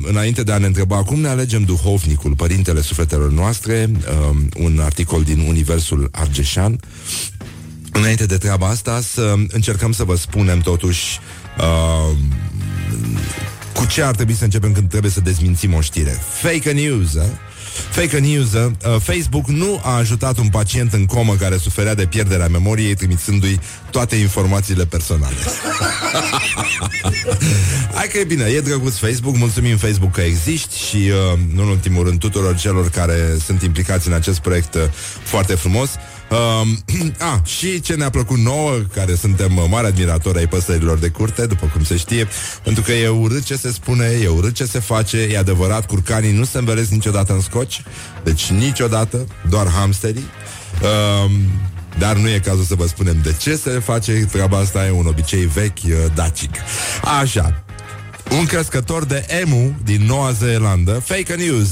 înainte de a ne întreba cum ne alegem duhovnicul, părintele sufletelor noastre, uh, un articol din Universul Argeșan, Înainte de treaba asta, să încercăm să vă spunem totuși uh, cu ce ar trebui să începem când trebuie să dezmințim o știre. Fake news, eh? Fake news, uh, Facebook nu a ajutat un pacient în comă care suferea de pierderea memoriei trimițându-i toate informațiile personale. [LAUGHS] Hai că e bine, e drăguț Facebook, mulțumim Facebook că existi și, uh, nu în ultimul rând, tuturor celor care sunt implicați în acest proiect uh, foarte frumos. Um, [CLEARS THROAT] a, și ce ne-a plăcut nouă, care suntem uh, mari admiratori ai păsărilor de curte, după cum se știe, pentru că e urât ce se spune, e urât ce se face, e adevărat, curcanii nu se învelesc niciodată în scoci, deci niciodată, doar hamsterii. Um, dar nu e cazul să vă spunem de ce se face treaba asta, e un obicei vechi uh, dacic. Așa, un crescător de emu din Noua Zeelandă, fake news,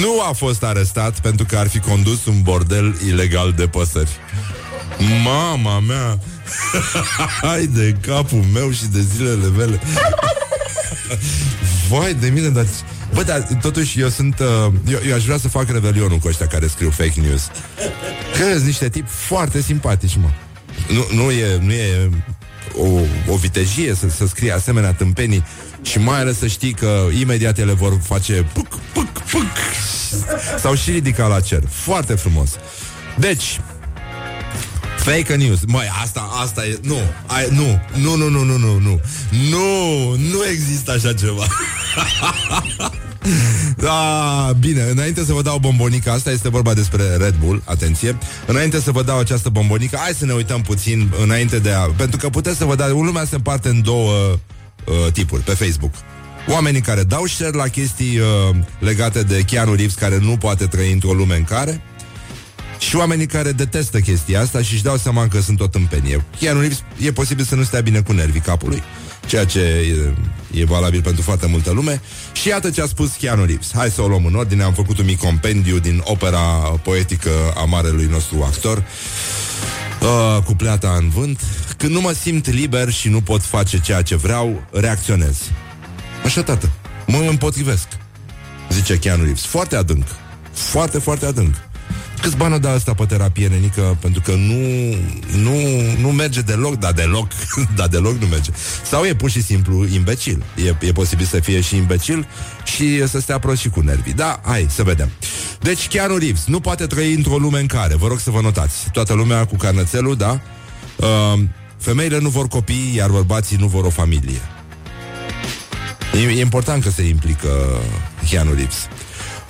nu a fost arestat pentru că ar fi condus un bordel ilegal de păsări. Mama mea! [LAUGHS] Hai de capul meu și de zilele mele! [LAUGHS] Vai de mine, dar... Bă, dar totuși eu sunt... Uh, eu, eu aș vrea să fac revelionul cu ăștia care scriu fake news. Că sunt niște tipi foarte simpatici, mă. Nu, nu e, nu e o, o vitejie să, să scrie asemenea tâmpenii și mai ales să știi că imediat ele vor face puc, puc, puc sau și ridica la cer. Foarte frumos. Deci, Fake news. Măi, asta, asta e... Nu, ai, nu, nu, nu, nu, nu, nu, nu. Nu, nu există așa ceva. [LAUGHS] Da, bine, înainte să vă dau bombonica Asta este vorba despre Red Bull, atenție Înainte să vă dau această bombonică Hai să ne uităm puțin înainte de a Pentru că puteți să vă dați, lumea se împarte în două uh, tipuri pe Facebook Oamenii care dau share la chestii uh, legate de Keanu Reeves Care nu poate trăi într-o lume în care și oamenii care detestă chestia asta și își dau seama că sunt tot în penie. Keanu Reeves e posibil să nu stea bine cu nervii capului, ceea ce e, e valabil pentru foarte multă lume. Și iată ce a spus Keanu Reeves. Hai să o luăm în ordine. Am făcut un mic compendiu din opera poetică a marelui nostru actor. Uh, cu pleata în vânt Când nu mă simt liber și nu pot face ceea ce vreau Reacționez Așa, tată, mă împotrivesc Zice Keanu Reeves Foarte adânc Foarte, foarte adânc Câți bani o da asta pe terapie, nenică? Pentru că nu, nu, nu merge deloc, dar deloc, [LAUGHS] dar deloc nu merge. Sau e pur și simplu imbecil. E, e posibil să fie și imbecil și să stea prost și cu nervii. Da, hai, să vedem. Deci Keanu Reeves nu poate trăi într-o lume în care, vă rog să vă notați, toată lumea cu carnățelul, da? Uh, femeile nu vor copii, iar bărbații nu vor o familie. E, e important că se implică Keanu Reeves.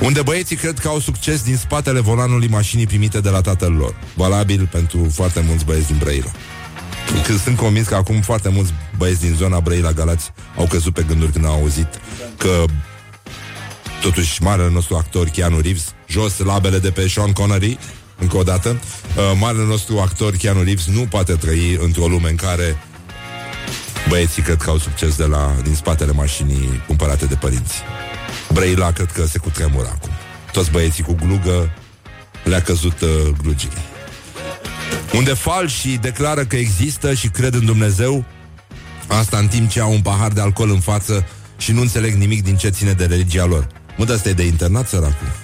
Unde băieții cred că au succes din spatele volanului mașinii primite de la tatăl lor. Valabil pentru foarte mulți băieți din Brăila. Când sunt convins că acum foarte mulți băieți din zona Brăila Galați au căzut pe gânduri când au auzit că totuși marele nostru actor Keanu Reeves, jos labele de pe Sean Connery, încă o dată, uh, marele nostru actor Keanu Reeves nu poate trăi într-o lume în care băieții cred că au succes de la, din spatele mașinii cumpărate de părinți. Brăila cred că se cutremură acum. Toți băieții cu glugă le-a căzut uh, glugile. Unde falși declară că există și cred în Dumnezeu, asta în timp ce au un pahar de alcool în față și nu înțeleg nimic din ce ține de religia lor. Mă, asta e de internat, săracul.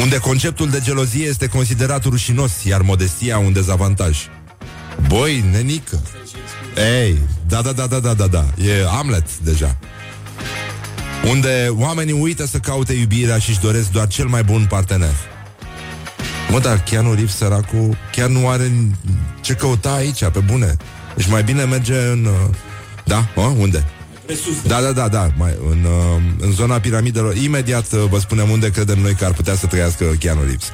Unde conceptul de gelozie este considerat rușinos, iar modestia un dezavantaj. Boi, nenică. Ei, da, da, da, da, da, da, da. E Hamlet deja. Unde oamenii uită să caute iubirea și își doresc doar cel mai bun partener. Mă, dar Keanu Reeves, săracul, chiar nu are ce căuta aici, pe bune. Deci mai bine merge în... uh, Da? O, unde? Da, da, da, da, mai, în, uh, în zona piramidelor. Imediat uh, vă spunem unde credem noi că ar putea să trăiască Keanu Reeves.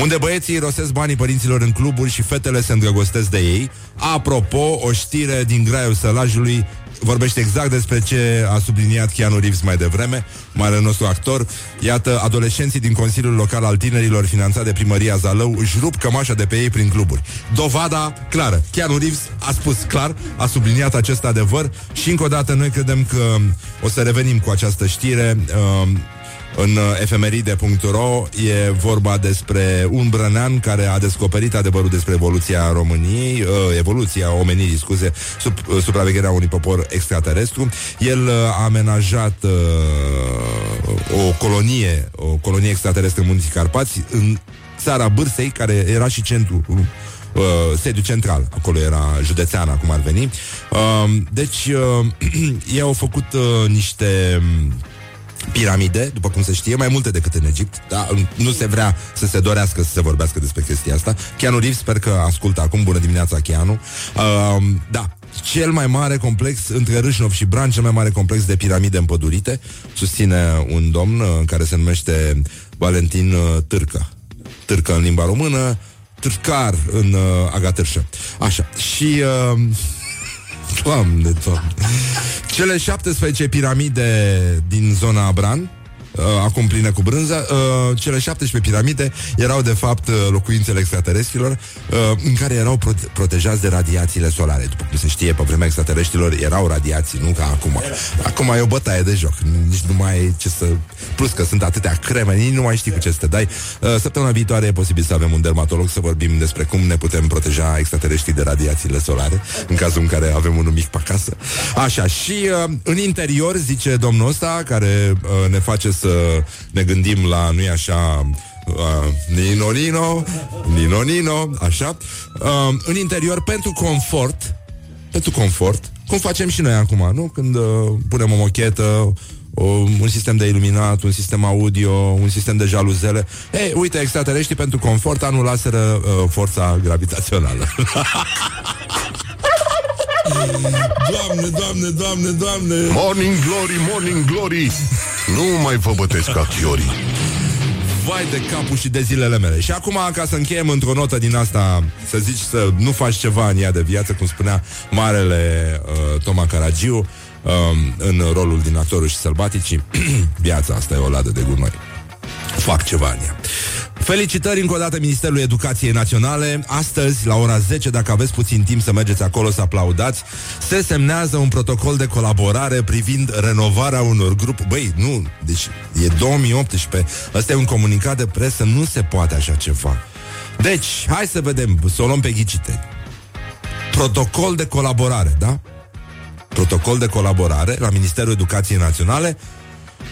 Unde băieții rosesc banii părinților în cluburi și fetele se îndrăgostesc de ei. Apropo, o știre din graiul sălajului vorbește exact despre ce a subliniat Keanu Reeves mai devreme, marele nostru actor. Iată, adolescenții din Consiliul Local al Tinerilor, finanțat de primăria Zalău, își rup cămașa de pe ei prin cluburi. Dovada clară. Keanu Reeves a spus clar, a subliniat acest adevăr și încă o dată noi credem că o să revenim cu această știre. Uh, în uh, efemeride.ro e vorba despre un brănean care a descoperit adevărul despre evoluția României, uh, evoluția omenirii, scuze, sub uh, supravegherea unui popor extraterestru. El uh, a amenajat uh, o colonie, o colonie extraterestră în Munții Carpați, în țara Bârsei, care era și centru uh, sediu central, acolo era județean, acum ar veni. Uh, deci, uh, [CLEARS THROAT] ei au făcut uh, niște piramide, după cum se știe, mai multe decât în Egipt, dar nu se vrea să se dorească să se vorbească despre chestia asta. Keanu Reeves, sper că ascultă acum, bună dimineața, Keanu. Uh, da, cel mai mare complex între Râșnov și Bran, cel mai mare complex de piramide împădurite, susține un domn uh, care se numește Valentin uh, Târcă. Târcă în limba română, Târcar în uh, agatârșă. Așa. Și... Uh, [LAUGHS] Doamne, doamne. Cele 17 piramide din zona Abran Uh, acum pline cu brânză, uh, cele 17 piramide erau de fapt uh, locuințele extraterestrilor uh, în care erau prote- protejați de radiațiile solare. După cum se știe, pe vremea extraterestrilor erau radiații, nu ca acum. Acum e o bătaie de joc, nici nu mai ai ce să... Plus că sunt atâtea creme, nici nu mai știi cu ce să te dai. Uh, săptămâna viitoare e posibil să avem un dermatolog să vorbim despre cum ne putem proteja extraterestrii de radiațiile solare, în cazul în care avem unul mic pe acasă. Așa, și uh, în interior, zice domnul ăsta, care uh, ne face să ne gândim la, nu-i așa, uh, Nino Nino, Nino Nino, așa, uh, în interior, pentru confort, pentru confort, cum facem și noi acum, nu? Când uh, punem o mochetă, o, un sistem de iluminat, un sistem audio, un sistem de jaluzele. Ei, uite, extraterestrii pentru confort anulaseră uh, forța gravitațională. [LAUGHS] Doamne, doamne, doamne, doamne. Morning glory, morning glory. Nu mai vă bătesc ca chiorii. Vai de capul și de zilele mele. Și acum, ca să încheiem într-o notă din asta Să zici să nu faci ceva în ea de viață Cum spunea marele uh, Toma Caragiu uh, În rolul din actorul și sălbaticii. [CLEARS THROAT] Viața asta e o ladă de gunoi Fac ceva în ea Felicitări încă o dată Ministerului Educației Naționale. Astăzi, la ora 10, dacă aveți puțin timp să mergeți acolo să aplaudați, se semnează un protocol de colaborare privind renovarea unor grupuri. Băi, nu, deci e 2018. Ăsta e un comunicat de presă, nu se poate așa ceva. Deci, hai să vedem, să o luăm pe ghicite. Protocol de colaborare, da? Protocol de colaborare la Ministerul Educației Naționale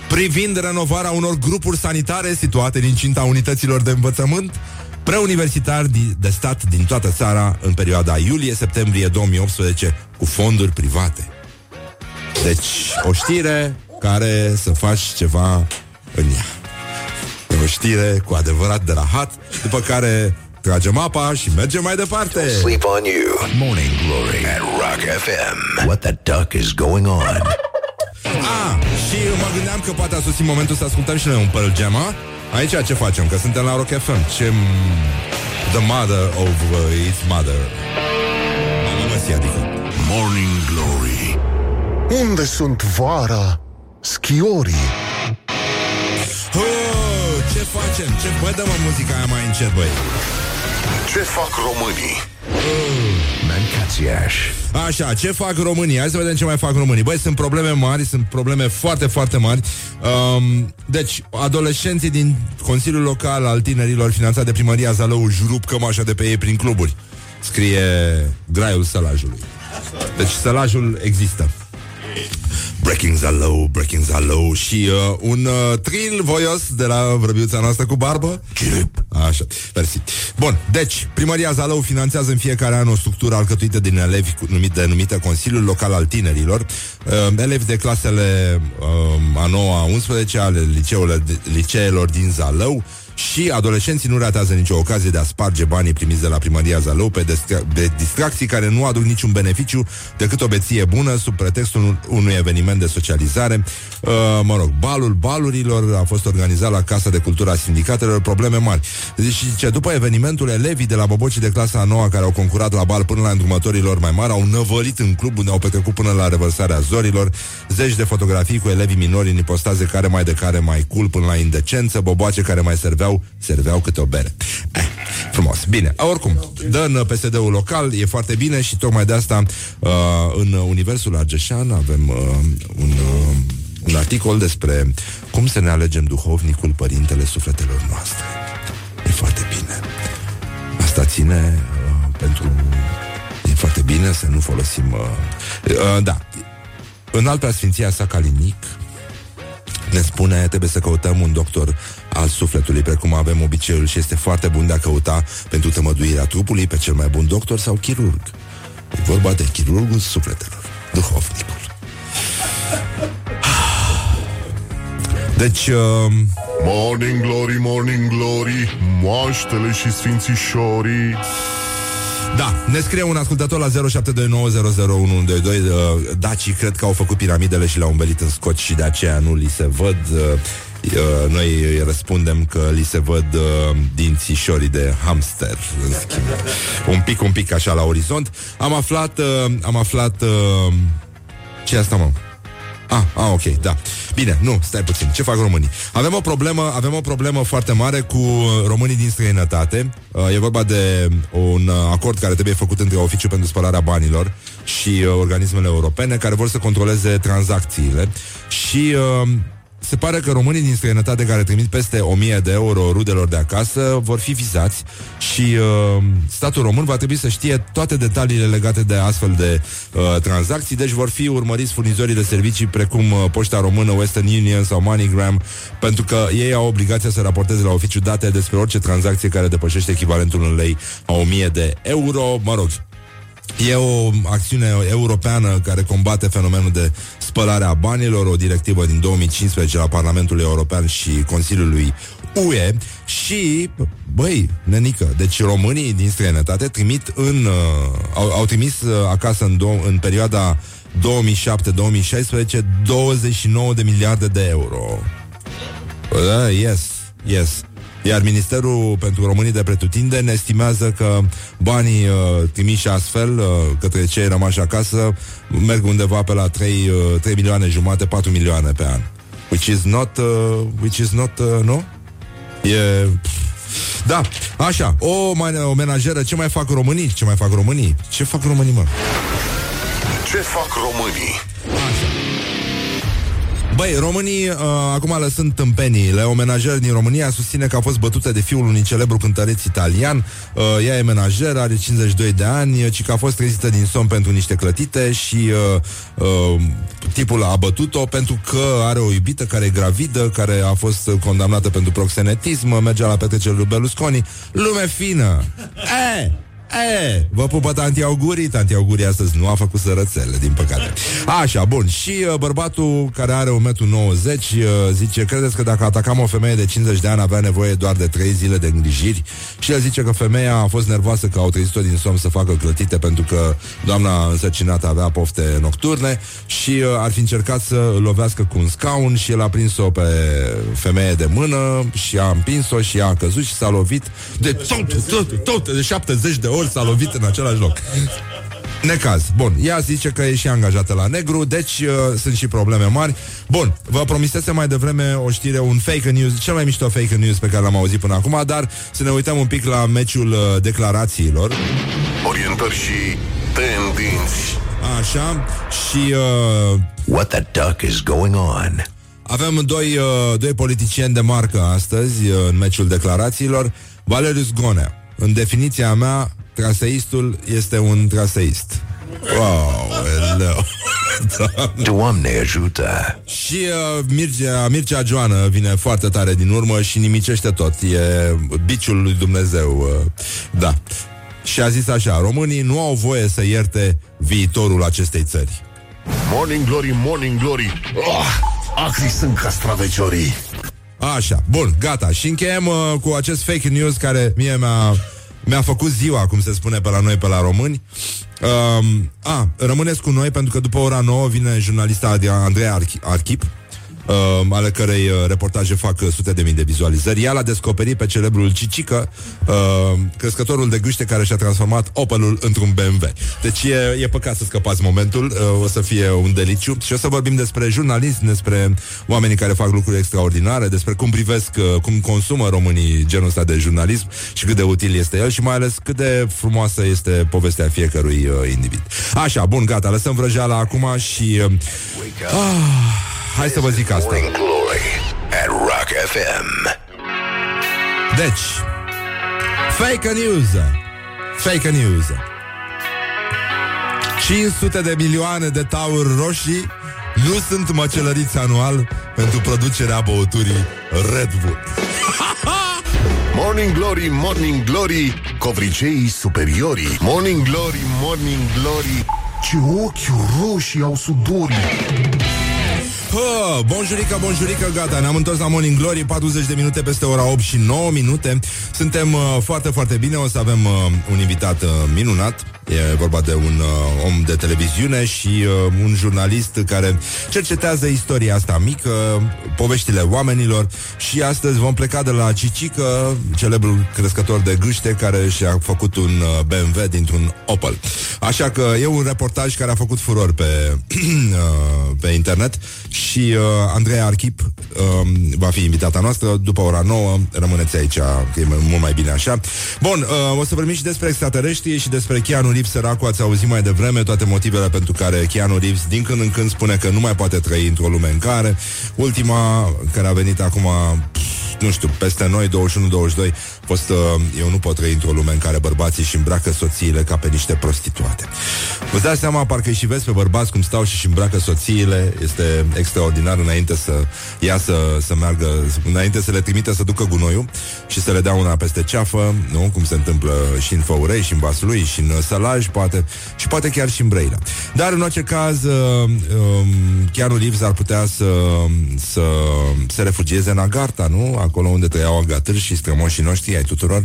privind renovarea unor grupuri sanitare situate din cinta unităților de învățământ preuniversitari di- de stat din toată țara în perioada iulie-septembrie 2018 cu fonduri private. Deci, o știre care să faci ceva în ea. E o știre cu adevărat de rahat, după care tragem apa și mergem mai departe. Sleep on you. Morning Glory at Rock FM. What the duck is going on? Ah, și mă gândeam că poate a sosit momentul să ascultăm și noi un Pearl Jam, a? Aici ce facem? Că suntem la Rock FM. Ce... The mother of uh, its mother. Mamă, mă, adică. Morning glory Unde sunt vara schiorii? Oh, ce facem? Ce... Bă, dă-mă muzica aia mai încet, băi. Ce fac românii? Mancațiaș. Așa, ce fac românii? Hai să vedem ce mai fac românii. Băi, sunt probleme mari, sunt probleme foarte, foarte mari. Um, deci, adolescenții din Consiliul Local al Tinerilor finanțat de Primăria Zalău își rup cămașa de pe ei prin cluburi. Scrie graiul sălajului. Deci sălajul există. Breaking Zalou, Breaking Zalou și uh, un uh, tril voios de la vrăbiuța noastră cu barbă. Chip. Așa, mersi. Bun, deci, Primăria Zalău finanțează în fiecare an o structură alcătuită din elevi cu- numit, denumită Consiliul Local al Tinerilor, uh, elevi de clasele uh, a 9 a 11 ale liceelor, liceelor din Zalău, și adolescenții nu ratează nicio ocazie de a sparge banii primiți de la primăria Zalău pe, distra- pe distracții care nu aduc niciun beneficiu decât o beție bună sub pretextul un- unui eveniment de socializare. Uh, mă rog, balul balurilor a fost organizat la Casa de Cultură a Sindicatelor, probleme mari. Deci, ce după evenimentul, elevii de la Bobocii de clasa a noua care au concurat la bal până la îndrumătorilor mai mari au năvălit în club unde au petrecut până la revărsarea zorilor, zeci de fotografii cu elevii minori în ipostaze care mai de care mai cool până la indecență, boboace care mai serveau, serveau câte o bere. Eh, frumos. Bine, oricum, dă în PSD-ul local, e foarte bine și tocmai de asta uh, în Universul Argeșan avem uh, un, uh, un articol despre cum să ne alegem duhovnicul părintele sufletelor noastre. E foarte bine. Asta ține uh, pentru... E foarte bine să nu folosim... Uh, uh, da. În alta sfinția sa Calinic ne spune trebuie să căutăm un doctor al sufletului, precum avem obiceiul și este foarte bun de a căuta pentru tămăduirea trupului pe cel mai bun doctor sau chirurg. E vorba de chirurgul sufletelor, duhovnicul. [SIGHS] Deci, uh, Morning glory, morning glory Moaștele și sfințișorii Da, ne scrie un ascultător la 0729001122 uh, Dacii cred că au făcut piramidele și le-au învelit în scoci și de aceea nu li se văd uh, uh, Noi îi răspundem că li se văd uh, dințișorii de hamster în schimb. Un pic, un pic așa la orizont Am aflat, uh, am aflat uh, Ce e asta mă? Ah, ah, ok, da. Bine, nu, stai puțin. Ce fac românii? Avem o problemă, avem o problemă foarte mare cu uh, românii din străinătate. Uh, e vorba de un uh, acord care trebuie făcut între Oficiul pentru spălarea banilor și uh, organismele europene care vor să controleze tranzacțiile și uh, se pare că românii din străinătate care trimit peste 1000 de euro rudelor de acasă vor fi vizați și uh, statul român va trebui să știe toate detaliile legate de astfel de uh, tranzacții, deci vor fi urmăriți furnizorii de servicii precum uh, Poșta Română, Western Union sau MoneyGram, pentru că ei au obligația să raporteze la oficiu date despre orice tranzacție care depășește echivalentul în lei a 1000 de euro. Mă rog, E o acțiune europeană care combate fenomenul de spălare a banilor, o directivă din 2015 la Parlamentul European și Consiliului UE și, băi, nenică, deci românii din străinătate trimit în, uh, au, au trimis uh, acasă în, dou- în perioada 2007-2016 29 de miliarde de euro. Uh, yes, yes. Iar Ministerul pentru Românii de Pretutindeni estimează că banii uh, trimiși astfel uh, către cei rămași acasă merg undeva pe la 3, uh, 3 milioane jumate, 4 milioane pe an. Which is not, uh, which is not, uh, no? E... Da, așa, o, mai, o menajeră, ce mai fac românii? Ce mai fac românii? Ce fac românii, mă? Ce fac românii? Băi, românii, uh, acum lăsând tâmpeniile, o menajer din România susține că a fost bătută de fiul unui celebru cântăreț italian. Uh, ea e menajer, are 52 de ani, ci că a fost trezită din somn pentru niște clătite și uh, uh, tipul a bătut-o pentru că are o iubită care e gravidă, care a fost condamnată pentru proxenetism, mergea la petrecerea lui Berlusconi. Lume fină! E, E, vă pupă tanti augurii Tanti augurii astăzi nu a făcut sărățele Din păcate. Așa, bun. Și uh, bărbatul care are 1,90 m uh, Zice, credeți că dacă atacam o femeie de 50 de ani Avea nevoie doar de 3 zile de îngrijiri? Și el zice că femeia a fost nervoasă Că au trezit-o din somn să facă clătite Pentru că doamna însărcinată avea pofte nocturne Și uh, ar fi încercat să îl lovească cu un scaun Și el a prins-o pe femeie de mână Și a împins-o și ea a căzut Și s-a lovit de tot, tot, tot De 70 de ori s-a lovit în același loc. Necaz. Bun, ea zice că e și angajată la negru, deci uh, sunt și probleme mari. Bun, vă promisese mai devreme o știre, un fake news, cel mai mișto fake news pe care l-am auzit până acum, dar să ne uităm un pic la meciul uh, declarațiilor. Orientări și tendinți. Așa, și... Uh, What the duck is going on? Avem doi, uh, doi politicieni de marcă astăzi uh, în meciul declarațiilor. Valerius Gonea. În definiția mea, traseistul este un traseist. Wow, hello. [LAUGHS] Doamne ajută! Și uh, Mircea, Mircea Joană vine foarte tare din urmă și nimicește tot. E biciul lui Dumnezeu. Uh, da. Și a zis așa, românii nu au voie să ierte viitorul acestei țări. Morning Glory, Morning Glory. Oh, acri sunt castraveciorii. Așa, bun, gata. Și încheiem uh, cu acest fake news care mie mi-a, mi-a făcut ziua, cum se spune pe la noi, pe la români. Um, a, rămâneți cu noi pentru că după ora 9 vine jurnalista Adria- Andreea Archi- Archip, uh, ale cărei uh, reportaje fac uh, sute de mii de vizualizări. Ea l-a descoperit pe celebrul Cicică, uh, crescătorul de gâște care și-a transformat Opelul într-un BMW. Deci e, e păcat să scăpați momentul, uh, o să fie un deliciu și o să vorbim despre jurnalism, despre oamenii care fac lucruri extraordinare, despre cum privesc, uh, cum consumă românii genul ăsta de jurnalism și cât de util este el și mai ales cât de frumoasă este povestea fiecărui uh, individ. Așa, bun, gata, lăsăm vrăjeala acum și... Uh, ah, hai să vă zic asta. Morning Glory at Rock FM. Deci, fake news. Fake news. 500 de milioane de tauri roșii nu sunt măcelăriți anual pentru producerea băuturii Red Bull. [LAUGHS] Morning Glory, Morning Glory, covriceii superiorii. Morning Glory, Morning Glory, ce ochi roșii au sudorii. Hă, bonjurică, bonjurică, gata, ne-am întors la Morning Glory 40 de minute peste ora 8 și 9 minute. Suntem uh, foarte, foarte bine O să avem uh, un invitat uh, minunat E vorba de un uh, om de televiziune Și uh, un jurnalist care cercetează istoria asta mică Poveștile oamenilor Și astăzi vom pleca de la Cicică Celebrul crescător de gâște Care și-a făcut un uh, BMW dintr-un Opel Așa că e un reportaj care a făcut furor pe, [CLEARS THROAT] uh, pe internet și uh, Andreea Archip uh, va fi invitata noastră după ora 9. Rămâneți aici, că e mult mai bine așa. Bun, uh, o să vorbim și despre extraterestri și despre Keanu Reeves, săracu, ați auzit mai devreme toate motivele pentru care Keanu Reeves din când în când spune că nu mai poate trăi într-o lume în care ultima care a venit acum pf, nu știu, peste noi, 21-22, fost, uh, eu nu pot trăi într-o lume în care bărbații și îmbracă soțiile ca pe niște prostituate. Vă dați seama, parcă și vezi pe bărbați cum stau și și îmbracă soțiile, este extraordinar înainte să iasă, să meargă, înainte să le trimite să ducă gunoiul și să le dea una peste ceafă, nu? Cum se întâmplă și în Făurei, și în Vaslui, și în Sălaj, poate, și poate chiar și în Brăila. Dar, în orice caz, uh, um, Keanu Reeves ar putea să, să se refugieze în Agarta, nu? Acolo unde trăiau agatâri și strămoșii noștri ai tuturor.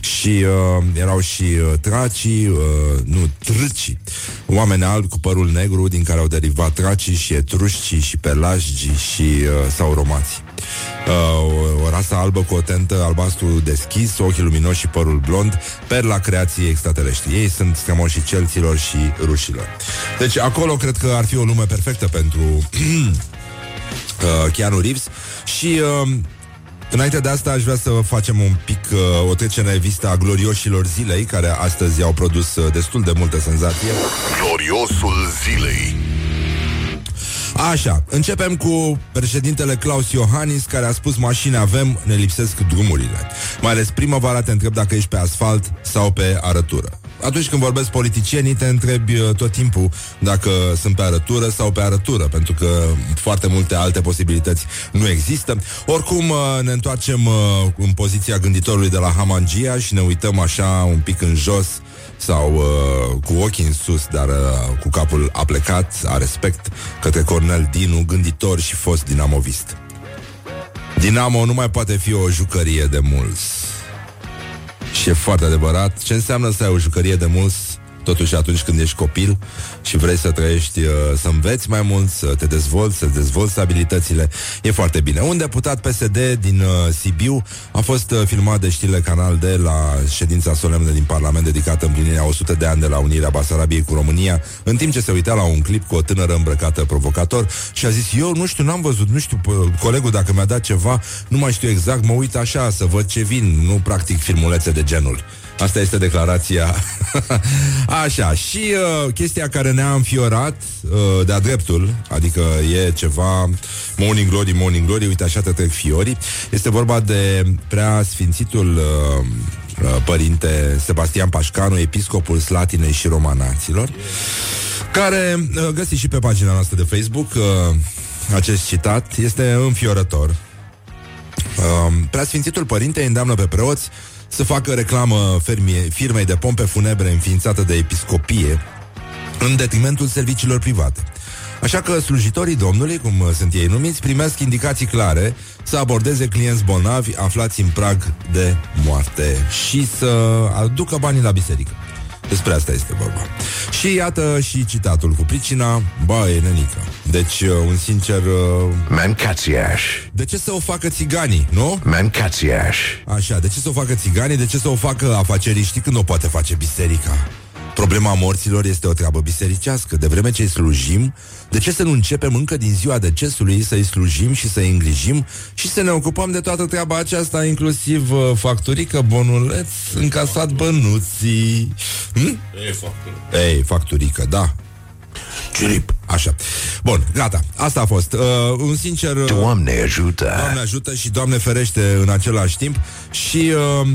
Și uh, erau și uh, tracii, uh, nu, trâcii, oameni albi cu părul negru din care au derivat tracii și etrușcii și pelagii și uh, sauromații. Uh, o, o rasă albă cu o tentă albastru deschis, ochii luminoși și părul blond, perla creației extraterestri. Ei sunt strămoșii celților și rușilor. Deci acolo cred că ar fi o lume perfectă pentru [CLEARS THROAT] uh, Keanu Reeves și uh, Înainte de asta aș vrea să facem un pic uh, o trecere în revistă a glorioșilor zilei, care astăzi au produs uh, destul de multe senzație. Gloriosul zilei. Așa, începem cu președintele Claus Iohannis care a spus mașini avem, ne lipsesc drumurile. Mai ales primăvara te întreb dacă ești pe asfalt sau pe arătură. Atunci când vorbesc politicienii, te întrebi uh, tot timpul dacă sunt pe arătură sau pe arătură, pentru că foarte multe alte posibilități nu există. Oricum, uh, ne întoarcem uh, în poziția gânditorului de la Hamangia și ne uităm așa un pic în jos sau uh, cu ochii în sus, dar uh, cu capul aplecat, a respect către Cornel Dinu, gânditor și fost dinamovist. Dinamo nu mai poate fi o jucărie de mulți. Și e foarte adevărat. Ce înseamnă să ai o jucărie de mulți Totuși atunci când ești copil și vrei să trăiești, uh, să înveți mai mult, să te dezvolți, să dezvolți abilitățile, e foarte bine. Un deputat PSD din uh, Sibiu a fost uh, filmat de știrile Canal de la ședința solemnă din Parlament dedicată împlinirea 100 de ani de la unirea Basarabiei cu România, în timp ce se uita la un clip cu o tânără îmbrăcată provocator și a zis, eu nu știu, n-am văzut, nu știu, p- colegul dacă mi-a dat ceva, nu mai știu exact, mă uit așa să văd ce vin, nu practic filmulețe de genul. Asta este declarația. [LAUGHS] Așa, și uh, chestia care ne-a înfiorat uh, de-a dreptul, adică e ceva Morning Glory, Morning Glory, uite așa te trec fiorii, este vorba de prea sfințitul uh, uh, părinte Sebastian Pașcanu, episcopul Slatinei și Romanaților, care uh, găsiți și pe pagina noastră de Facebook uh, acest citat, este înfiorător. Uh, Preasfințitul părinte îndeamnă pe preoți să facă reclamă fermie, firmei de pompe funebre înființată de episcopie în detrimentul serviciilor private. Așa că slujitorii Domnului, cum sunt ei numiți, primesc indicații clare să abordeze clienți bolnavi aflați în prag de moarte și să aducă banii la biserică. Despre asta este vorba. Și iată și citatul cu pricina, ba, e nenică. Deci, uh, un sincer... Uh, Mancațiaș. de ce să o facă țiganii, nu? Mancațiaș. Așa, de ce să o facă țiganii? De ce să o facă afaceriștii când o poate face biserica? Problema morților este o treabă bisericească. De vreme ce îi slujim, de ce să nu începem încă din ziua decesului să-i slujim și să-i îngrijim și să ne ocupăm de toată treaba aceasta, inclusiv uh, facturică, bonuleț, încasat bănuții. Hm? E faptul. Ei, facturică, da. Cirip. Așa. Bun, gata. Asta a fost. Uh, un sincer... Uh, Doamne ajută. Doamne ajută și Doamne ferește în același timp. Și uh,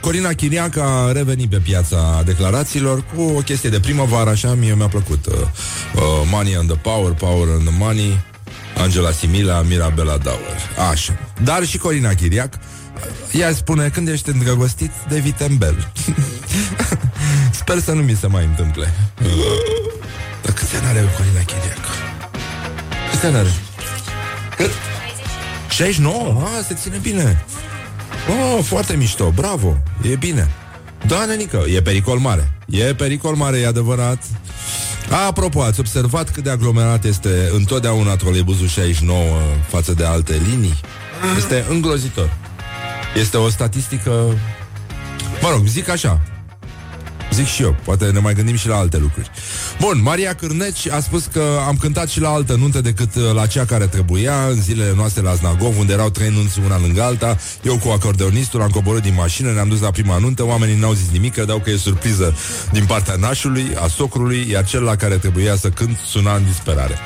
Corina Chiriac a revenit pe piața declarațiilor cu o chestie de primăvară, așa, mie mi-a plăcut. Uh, uh, money and the power, power and the money, Angela Simila, Mirabela Dauer. Așa. Dar și Corina Chiriac ea spune, când ești îndrăgostit, de vitembel. [LAUGHS] Sper să nu mi se mai întâmple. Dar câți ani are Corina Chiriac? Câți ani are? Cât? 69? Ah, se ține bine. Oh, foarte mișto, bravo, e bine. Da, nenică, e pericol mare. E pericol mare, e adevărat. Apropo, ați observat cât de aglomerat este întotdeauna troleibuzul 69 față de alte linii? Este îngrozitor. Este o statistică... Mă rog, zic așa. Zic și eu, poate ne mai gândim și la alte lucruri. Bun, Maria Cârneci a spus că am cântat și la altă nuntă decât uh, la cea care trebuia în zilele noastre la Znagov, unde erau trei nunți una lângă alta. Eu cu acordeonistul am coborât din mașină, ne-am dus la prima nuntă, oamenii n-au zis nimic, credeau că e surpriză din partea nașului, a socrului, iar cel la care trebuia să cânt suna în disperare.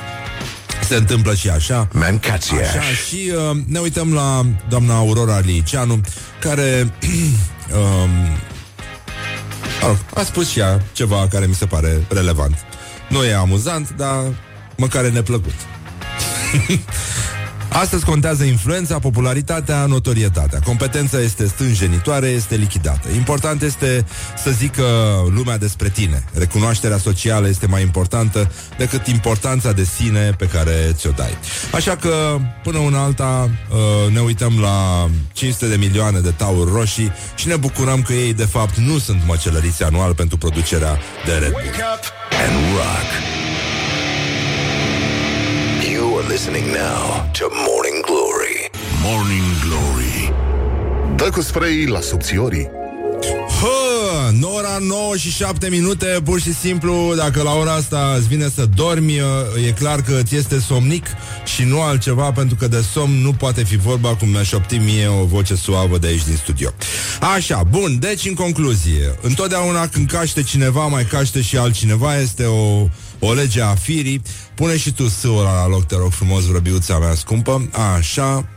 Se întâmplă și așa. Mancațiaș. Așa, și uh, ne uităm la doamna Aurora Liceanu, care [CLEARS THROAT] um, mă rog, a spus și ea ceva care mi se pare relevant. Nu e amuzant, dar măcar e neplăcut. [LAUGHS] Astăzi contează influența, popularitatea, notorietatea. Competența este stânjenitoare, este lichidată. Important este să zică lumea despre tine. Recunoașterea socială este mai importantă decât importanța de sine pe care ți-o dai. Așa că, până una alta, uh, ne uităm la 500 de milioane de tauri roșii și ne bucurăm că ei, de fapt, nu sunt măcelăriți anual pentru producerea de Red Bull. and rock. Listening now to Morning Glory. Morning Glory Dă cu spray la subțiorii Hă, în ora 9 și 7 minute, pur și simplu, dacă la ora asta îți vine să dormi, e clar că ți este somnic și nu altceva, pentru că de somn nu poate fi vorba, cum mi-a șoptit mie o voce suavă de aici din studio. Așa, bun, deci în concluzie, întotdeauna când caște cineva, mai caște și altcineva, este o, o lege a firii. Pune și tu sâul la loc, te rog frumos, vrăbiuța mea scumpă. Așa,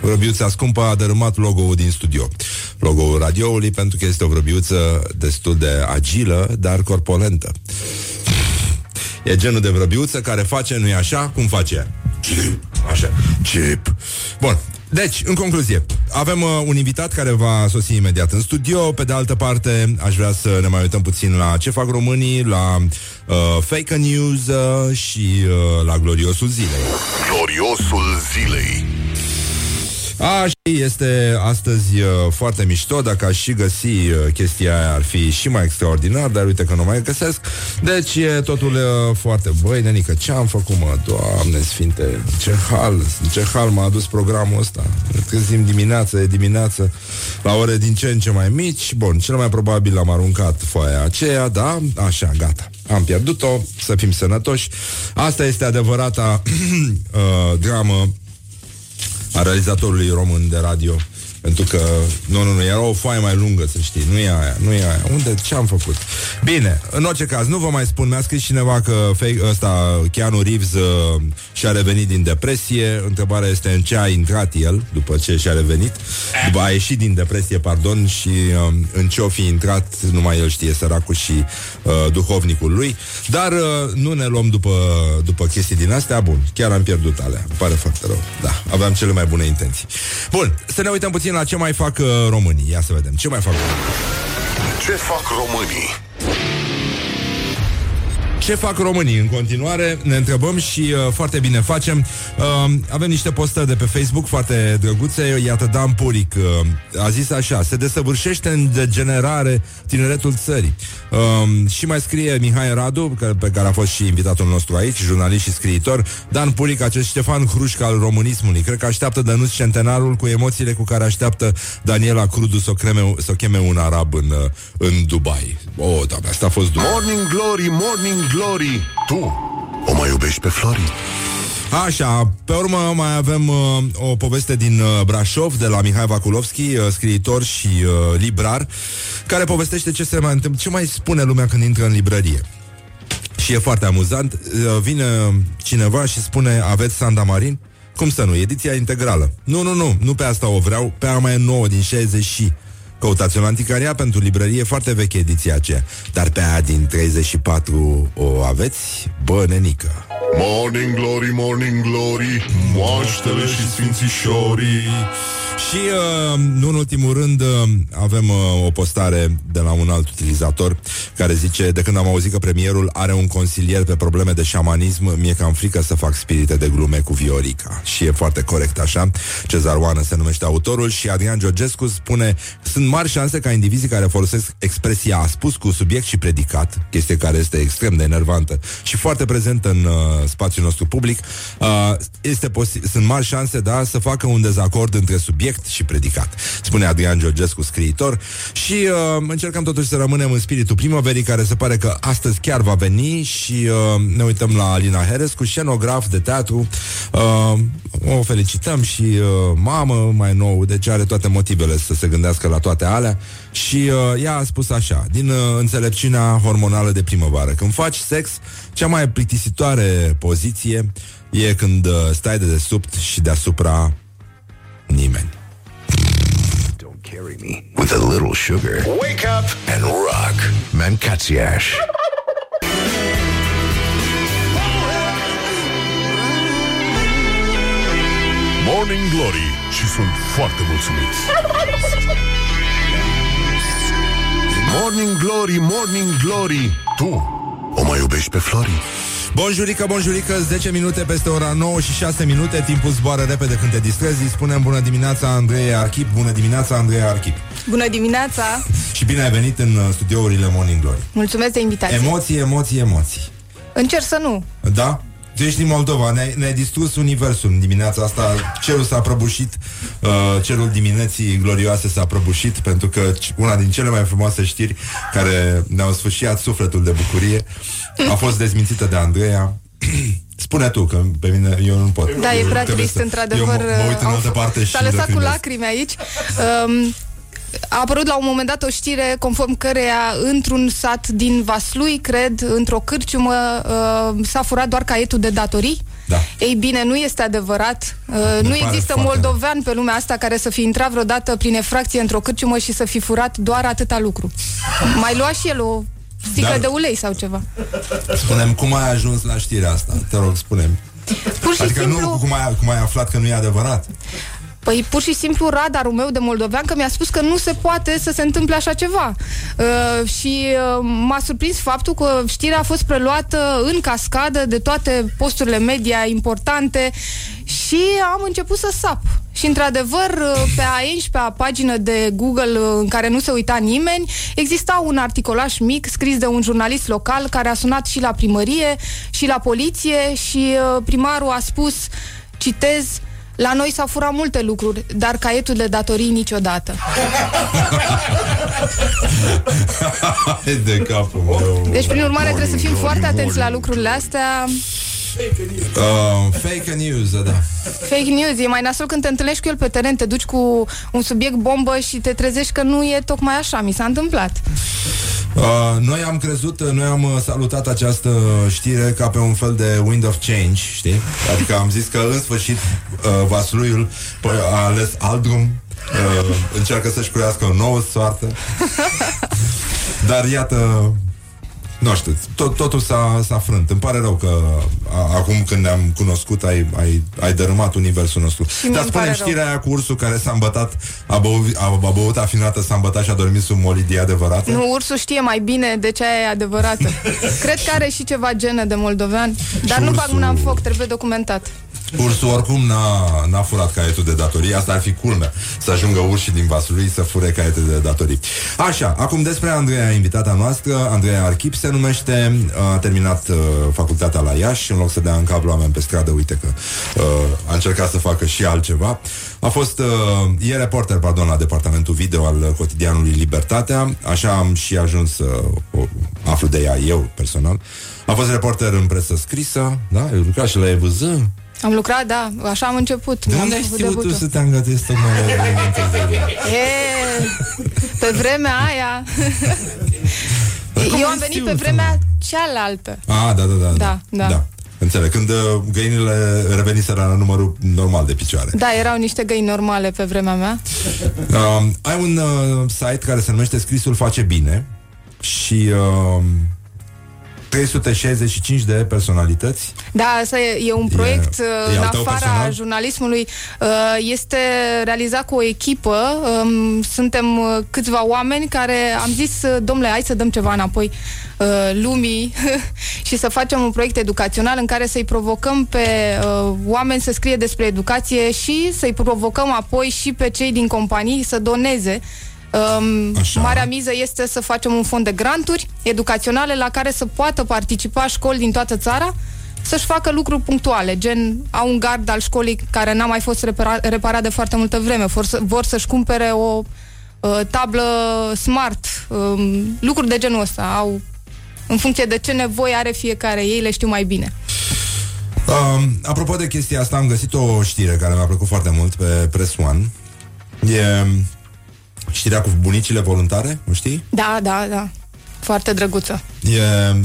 Vrăbiuța scumpă a dărâmat logo-ul din studio. Logo-ul radioului pentru că este o vrăbiuță destul de agilă, dar corpolentă. E genul de vrăbiuță care face, nu-i așa? Cum face ea? Chip. Așa. Chip. Bun. Deci, în concluzie, avem uh, un invitat care va sosi imediat în studio. Pe de altă parte, aș vrea să ne mai uităm puțin la ce fac românii, la uh, fake news uh, și uh, la gloriosul zilei. Gloriosul zilei A, și este astăzi uh, foarte mișto. Dacă aș și găsi uh, chestia aia Ar fi și mai extraordinar Dar uite că nu mai găsesc. Deci e totul uh, foarte Băi, nenică, ce am făcut, mă? Doamne sfinte, ce hal în Ce hal m-a adus programul ăsta? Ne trezim dimineață, e dimineață La ore din ce în ce mai mici. Bun, cel mai probabil am aruncat foaia aceea Da, așa, gata. Am pierdut-o, să fim sănătoși. Asta este adevărata [CLEARS THROAT] uh, dramă a realizatorului român de radio pentru că, nu, nu, nu, era o foaie mai lungă, să știi, nu e aia, nu e aia. Unde, ce am făcut? Bine, în orice caz, nu vă mai spun, mi-a scris cineva că fake, ăsta, Keanu Reeves uh, și-a revenit din depresie. Întrebarea este în ce a intrat el după ce și-a revenit. După a ieșit din depresie, pardon, și uh, în ce o fi intrat, numai el știe, săracul și uh, duhovnicul lui. Dar uh, nu ne luăm după, după chestii din astea. Bun, chiar am pierdut alea. Îmi pare foarte rău. Da, aveam cele mai bune intenții. Bun, să ne uităm puțin la ce mai fac uh, românii. Ia să vedem. Ce mai fac românii? Ce fac românii? Ce fac românii? În continuare ne întrebăm și uh, foarte bine facem. Uh, avem niște postări de pe Facebook foarte drăguțe. Iată, Dan Puric uh, a zis așa, se desăvârșește în degenerare tineretul țării. Uh, și mai scrie Mihai Radu, că, pe care a fost și invitatul nostru aici, jurnalist și scriitor, Dan Puric, acest Ștefan Hrușca al românismului. Cred că așteaptă Dănuț Centenarul cu emoțiile cu care așteaptă Daniela Crudu să o, creme, să o cheme un arab în, uh, în Dubai. Oh, da, asta a fost Dubai. Morning Glory, Morning Glory Tu o mai iubești pe Flori? Așa, pe urmă mai avem uh, o poveste din uh, Brașov de la Mihai Vakulovski, uh, scriitor și uh, librar, care povestește ce se mai întâmplă, ce mai spune lumea când intră în librărie. Și e foarte amuzant. Uh, vine cineva și spune, aveți Sandamarin? Cum să nu? Ediția integrală. Nu, nu, nu, nu pe asta o vreau, pe aia mai e nouă din 60 și... Căutați-o la anticaria pentru librărie, foarte veche ediția aceea. Dar pe aia din 34 o aveți? Bă, nenică. Morning Glory, Morning Glory Moaștele și sfințișorii Și, uh, nu în ultimul rând, uh, avem uh, o postare de la un alt utilizator care zice, de când am auzit că premierul are un consilier pe probleme de șamanism, mi-e cam frică să fac spirite de glume cu Viorica. Și e foarte corect așa. Cezar Oană se numește autorul și Adrian Georgescu spune, sunt mari șanse ca indivizii care folosesc expresia a spus cu subiect și predicat, chestie care este extrem de enervantă și foarte prezentă în uh, spațiul nostru public, uh, este posi- sunt mari șanse, da, să facă un dezacord între subiect și predicat. Spune Adrian Georgescu, scriitor, și uh, încercăm totuși să rămânem în spiritul primăverii, care se pare că astăzi chiar va veni și uh, ne uităm la Alina Herescu, scenograf de teatru. Uh, o felicităm și uh, mamă mai nou, deci are toate motivele să se gândească la toate alea și uh, ea a spus așa, din uh, înțelepciunea hormonală de primăvară, când faci sex, cea mai plictisitoare poziție e când uh, stai de desubt și deasupra nimeni. Carry me with a little sugar. Wake up and rock. Mancațiaș. Morning Glory și sunt foarte mulțumiți. Morning Glory, Morning Glory, tu o mai iubești pe Flori? Bonjurică, bonjurică, 10 minute peste ora 9 și 6 minute Timpul zboară repede când te distrezi Îi spunem bună dimineața Andrei Archip Bună dimineața Andrei Archip Bună dimineața! Și bine ai venit în uh, studiourile Morning Glory Mulțumesc de invitație. Emoții, emoții, emoții Încerc să nu. Da? Tu ești din Moldova, ne-ai, ne distrus universul în dimineața asta Cerul s-a prăbușit uh, Cerul dimineții glorioase s-a prăbușit Pentru că c- una din cele mai frumoase știri Care ne-au sfârșit sufletul de bucurie A fost dezmințită de Andreea [CLEARS THROAT] Spune tu, că pe mine eu nu pot Da, e prea Trebuie trist, să- într-adevăr. Eu mă, mă uit în au altă f- parte și S-a lăsat cu lacrimez. lacrimi aici. Um, a apărut la un moment dat o știre conform căreia într-un sat din Vaslui, cred, într-o cârciumă, uh, s-a furat doar caietul de datorii. Da. Ei bine, nu este adevărat. Uh, nu pare există foarte moldovean pe lumea asta care să fi intrat vreodată prin efracție într-o cârciumă și să fi furat doar atâta lucru. Mai lua și el o sticlă Dar- de ulei sau ceva. Spunem cum ai ajuns la știrea asta Te rog, spune Pur și Adică simplu... nu cum ai, cum ai aflat că nu e adevărat Păi pur și simplu radarul meu de moldovean că mi-a spus că nu se poate să se întâmple așa ceva. Uh, și uh, m-a surprins faptul că știrea a fost preluată în cascadă de toate posturile media importante și am început să sap. Și într-adevăr, uh, pe a 11-a pagină de Google uh, în care nu se uita nimeni, exista un articolaș mic scris de un jurnalist local care a sunat și la primărie și la poliție și uh, primarul a spus, citez, la noi s-au furat multe lucruri, dar caietul de datorii niciodată. [LAUGHS] Hai de capul meu Deci, prin urmare, trebuie să fim foarte atenți la lucrurile astea. uh, Fake news, da Fake news, e mai nasol când te întâlnești cu el pe teren, te duci cu un subiect bombă și te trezești că nu e tocmai așa, mi s-a întâmplat. Uh, noi am crezut, noi am uh, salutat această știre ca pe un fel de wind of change, știi? Adică am zis că în sfârșit uh, Vasluiul păi, a ales alt drum, uh, încearcă să-și curească o nouă soartă. [LAUGHS] Dar iată, nu știu, tot, totul s-a, s-a frânt. Îmi pare rău că a, acum când ne-am cunoscut ai, ai, ai dărâmat universul nostru. mie Dar îmi spune pare știrea aia cu ursul care s-a îmbătat, a, băut, a, a băut afinată, s-a îmbătat și a dormit sub molidie adevărată? Nu, ursul știe mai bine de ce aia e adevărată. [LAUGHS] Cred că are și ceva genă de moldovean, dar nu bag ursul- mâna în foc, trebuie documentat. Ursul oricum n-a, n-a furat caietul de datorii. Asta ar fi culmea. Să ajungă urșii din Vaslui să fure caietul de datorii. Așa, acum despre Andreea, invitata noastră. Andreea Archip se numește. A terminat uh, facultatea la Iași. În loc să dea în cablu oameni pe stradă Uite că uh, a încercat să facă și altceva. A fost, uh, e reporter, pardon, la departamentul video Al uh, cotidianului Libertatea. Așa am și ajuns să o aflu de ea eu personal. A fost reporter în presă scrisă, da? Eu lucrat și la EVZ, Am lucrat, da, așa am început. de Am unde ai făcut știut tu debutul. să te angajezi tocmai la evenimente zilele? E, pe vremea aia cum Eu ai am venit știut, pe vremea cealaltă Ah, da, da, da. Da, da. da. Înțeleg. Când uh, găinile reveniseră la numărul normal de picioare. Da, erau niște găini normale pe vremea mea Uh, ai un uh, site care se numește Scrisul face bine și uh, 365 de personalități. Da, asta e, e un proiect E- uh, e în al tău afara personal? jurnalismului. Uh, Este realizat cu o echipă. Um, Suntem uh, câțiva oameni care am zis, uh, domnule, hai să dăm ceva înapoi uh, lumii [LAUGHS] și să facem un proiect educațional în care să-i provocăm pe uh, oameni să scrie despre educație și să-i provocăm apoi și pe cei din companii să doneze Um, Așa. marea miză este să facem un fond de granturi educaționale la care să poată participa școli din toată țara să-și facă lucruri punctuale, gen au un gard al școlii care n-a mai fost repara- reparat de foarte multă vreme, vor, să, vor să-și cumpere o uh, tablă smart, um, lucruri de genul ăsta, au în funcție de ce nevoie are fiecare, ei le știu mai bine. Um, apropo de chestia asta, am găsit o știre care mi-a plăcut foarte mult pe Press One. E știrea cu bunicile voluntare, o știi? Da, da, da, foarte drăguță. E,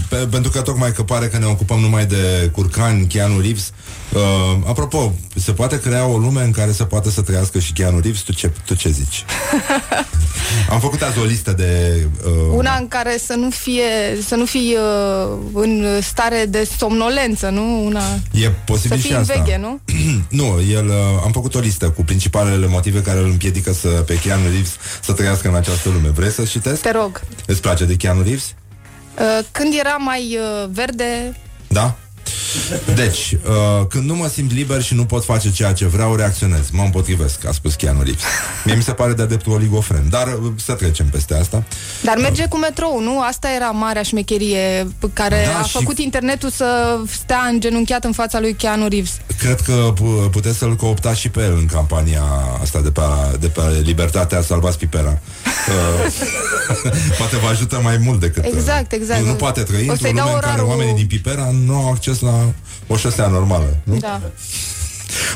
pe, pentru că tocmai că pare că ne ocupăm numai de curcani, Keanu Reeves. Uh, apropo, se poate crea o lume în care se poate să trăiască și Keanu Reeves? Tu ce, tu ce zici? [LAUGHS] Am făcut azi o listă de... Uh, Una în care să nu fie, să nu fii uh, în stare de somnolență, nu? Una... E posibil Să și fii în asta. veche, nu? [CLEARS THROAT] nu, el, uh, am făcut o listă cu principalele motive care îl împiedică să, pe Keanu Reeves să trăiască în această lume. Vrei să citesc? Te rog. Îți place de Keanu Reeves? Uh, când era mai uh, verde, Da? Deci, uh, când nu mă simt liber și nu pot face ceea ce vreau, reacționez. Mă împotrivesc, a spus Keanu Reeves. Mie mi se pare de-a dreptul oligofren, dar uh, să trecem peste asta. dar merge cu metrou, nu? Asta era marea șmecherie pe care Da, a și- făcut internetul să stea îngenunchiat în fața lui Keanu Reeves. Cred că pu- puteți să-l cooptați și pe el în campania asta de pe, de pe Libertatea Salvați Pipera. Uh, [LAUGHS] poate vă ajută mai mult decât... uh, Exact, exact. Nu, nu poate trăi O într-o să-i lume dau în care orarul- oamenii din Pipera nu au acces la o șosea normală. Nu? Da.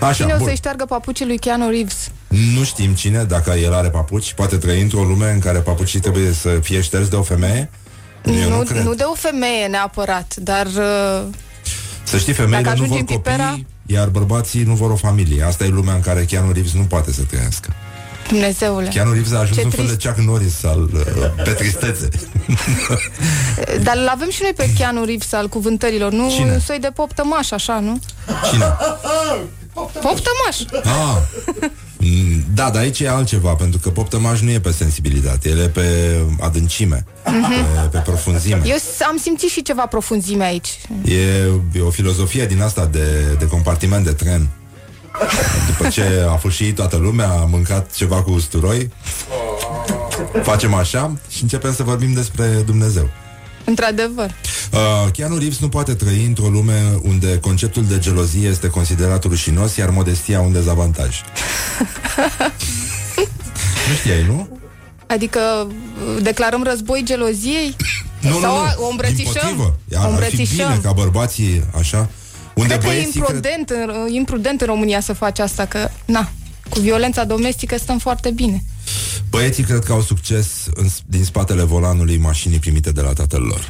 Așa, Cine o bun. să-i șteargă papucii lui Keanu Reeves? Nu știm cine, dacă el are papuci, poate trăi într-o lume în care papucii trebuie să fie șterți de o femeie? Eu nu, nu, cred. nu de o femeie neapărat, dar uh, Să știi, femeile Dacă nu ajungi vor în copii, Pipera- iar bărbații nu vor o familie. Asta e lumea în care Keanu Reeves nu poate să trăiască. Dumnezeule. Keanu Reeves a ajuns Ce un fel de trist. Chuck Norris al, uh, pe tristețe. [LAUGHS] Dar îl avem și noi pe Keanu Reeves al cuvântărilor, nu Cine? un soi de pop tămaș, așa, nu? Cine? Pop tămaș! Ah. Mm, Da, dar aici e altceva, pentru că pop tămaș nu e pe sensibilitate, el e pe adâncime, pe, pe profunzime. Eu s- am simțit și ceva profunzime aici. E, e o filozofie din asta de, de compartiment de tren. După ce a fâșit toată lumea, a mâncat ceva cu usturoi, facem așa și începem să vorbim despre Dumnezeu. Într-adevăr. Uh, Keanu Reeves nu poate trăi într-o lume unde conceptul de gelozie este considerat rușinos, iar modestia un dezavantaj. [LAUGHS] nu știai, nu? Adică uh, declarăm război geloziei? Nu, Sau nu, nu. o îmbrățișăm? Dimpotrivă. O Ar, ar fi îmbrățișăm. bine ca bărbații, așa, unde Cred că e băieții... Cred... imprudent, în, imprudent în România să faci asta, că, na, cu violența domestică stăm foarte bine. Băieții cred că au succes în, din spatele volanului mașinii primite de la tatăl lor.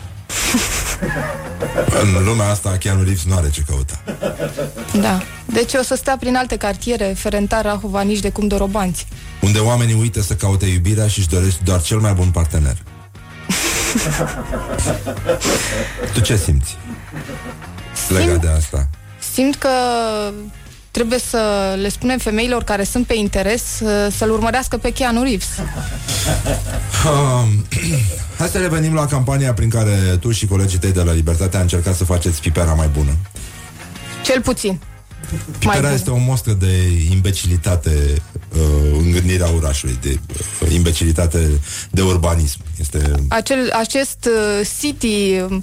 [LAUGHS] în lumea asta, Keanu Reeves nu are ce căuta. Da. Deci o să stea prin alte cartiere, Ferentar, Rahova, nici de cum dorobanți. Unde oamenii uită să caute iubirea și își doresc doar cel mai bun partener. [LAUGHS] tu ce simți? Legat de asta. Simt că trebuie să le spunem femeilor care sunt pe interes să- să-l urmărească pe Keanu Reeves. Um, [CLEARS THROAT] Hai să revenim la campania prin care tu și colegii tăi de la Libertate a încercat să faceți Pipera mai bună. Cel puțin. Pipera bună. este o mostră de imbecilitate uh, în gândirea orașului, de uh, imbecilitate de urbanism. Este Acel, acest uh, city uh,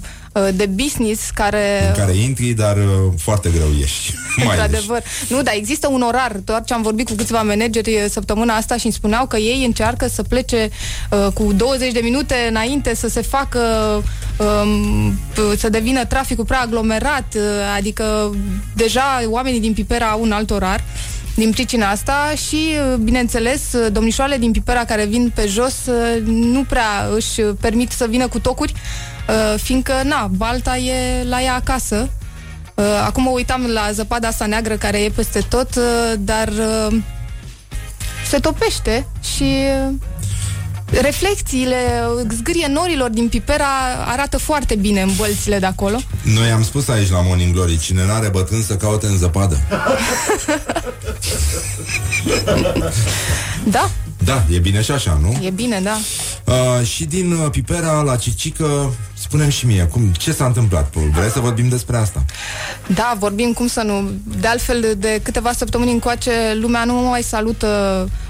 de business care... în care intri, dar uh, foarte greu ieși. [LAUGHS] Mai ieși. Într-adevăr. Nu, dar există un orar. Doar ce am vorbit cu câțiva manageri eh, săptămâna asta și îmi spuneau că ei încearcă să plece uh, cu 20 de minute înainte să se facă um, p- să devină traficul prea aglomerat, uh, adică deja oamenii din Pipera au un alt orar din pricina asta și, uh, bineînțeles, uh, domnișoarele din Pipera care vin pe jos uh, nu prea își permit să vină cu tocuri, uh, fiindcă, na, balta e la ea acasă Uh, acum mă uitam la zăpada asta neagră care e peste tot, uh, dar uh, se topește și uh, reflecțiile, uh, zgârie norilor din Pipera arată foarte bine în bălțile de acolo. Noi am spus aici la Morning Glory, cine n-are bătrân să caute în zăpadă. [LAUGHS] Da, Da, e bine și așa, nu? e bine, da. Uh, și din uh, Pipera la Cicică, spunem și mie, cum, ce s-a întâmplat? Vrei să vorbim despre asta? Da, vorbim cum să nu. De altfel, de câteva săptămâni încoace, lumea nu mai salută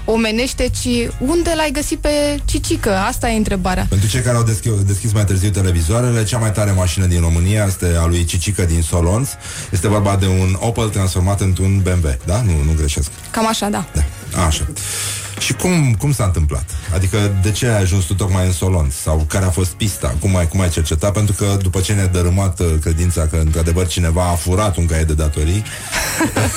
omenește, ci unde l-ai găsit pe Cicică? Asta e întrebarea. Pentru cei care au deschis, deschis mai târziu televizoarele, cea mai tare mașină din România este a lui Cicică din Solonț. Este vorba de un Opel transformat într-un BMW, da? Nu, nu greșesc. Cam așa, da. Da, așa. Și cum, cum s-a întâmplat? Adică de ce ai ajuns tu tocmai în Solonț? Sau care a fost pista? Cum ai, cum ai cercetat? Pentru că după ce ne-a dărâmat uh, credința că într-adevăr cineva a furat un caiet de datorii [LAUGHS]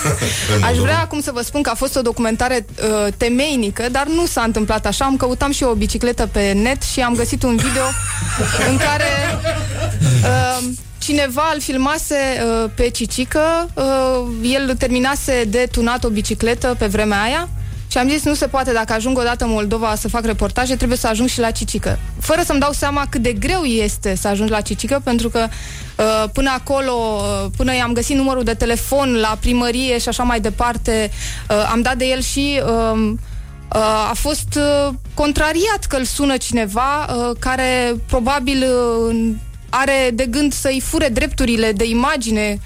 [LAUGHS] în Aș Moldova. vrea acum să vă spun că a fost o documentare uh, temeinică, dar nu s-a întâmplat așa. Am căutam și eu o bicicletă pe net și am găsit un video în care Uh, cineva îl filmase uh, pe Cicică, uh, el terminase de tunat o bicicletă pe vremea aia și am zis, nu se poate, dacă ajung odată în Moldova să fac reportaje, trebuie să ajung și la Cicică. Fără să-mi dau seama cât de greu este să ajung la Cicică, pentru că uh, până acolo, uh, până i-am găsit numărul de telefon la primărie și așa mai departe, uh, am dat de el și... Uh, Uh, a fost uh, contrariat că îl sună cineva uh, care probabil uh, are de gând să-i fure drepturile de imagine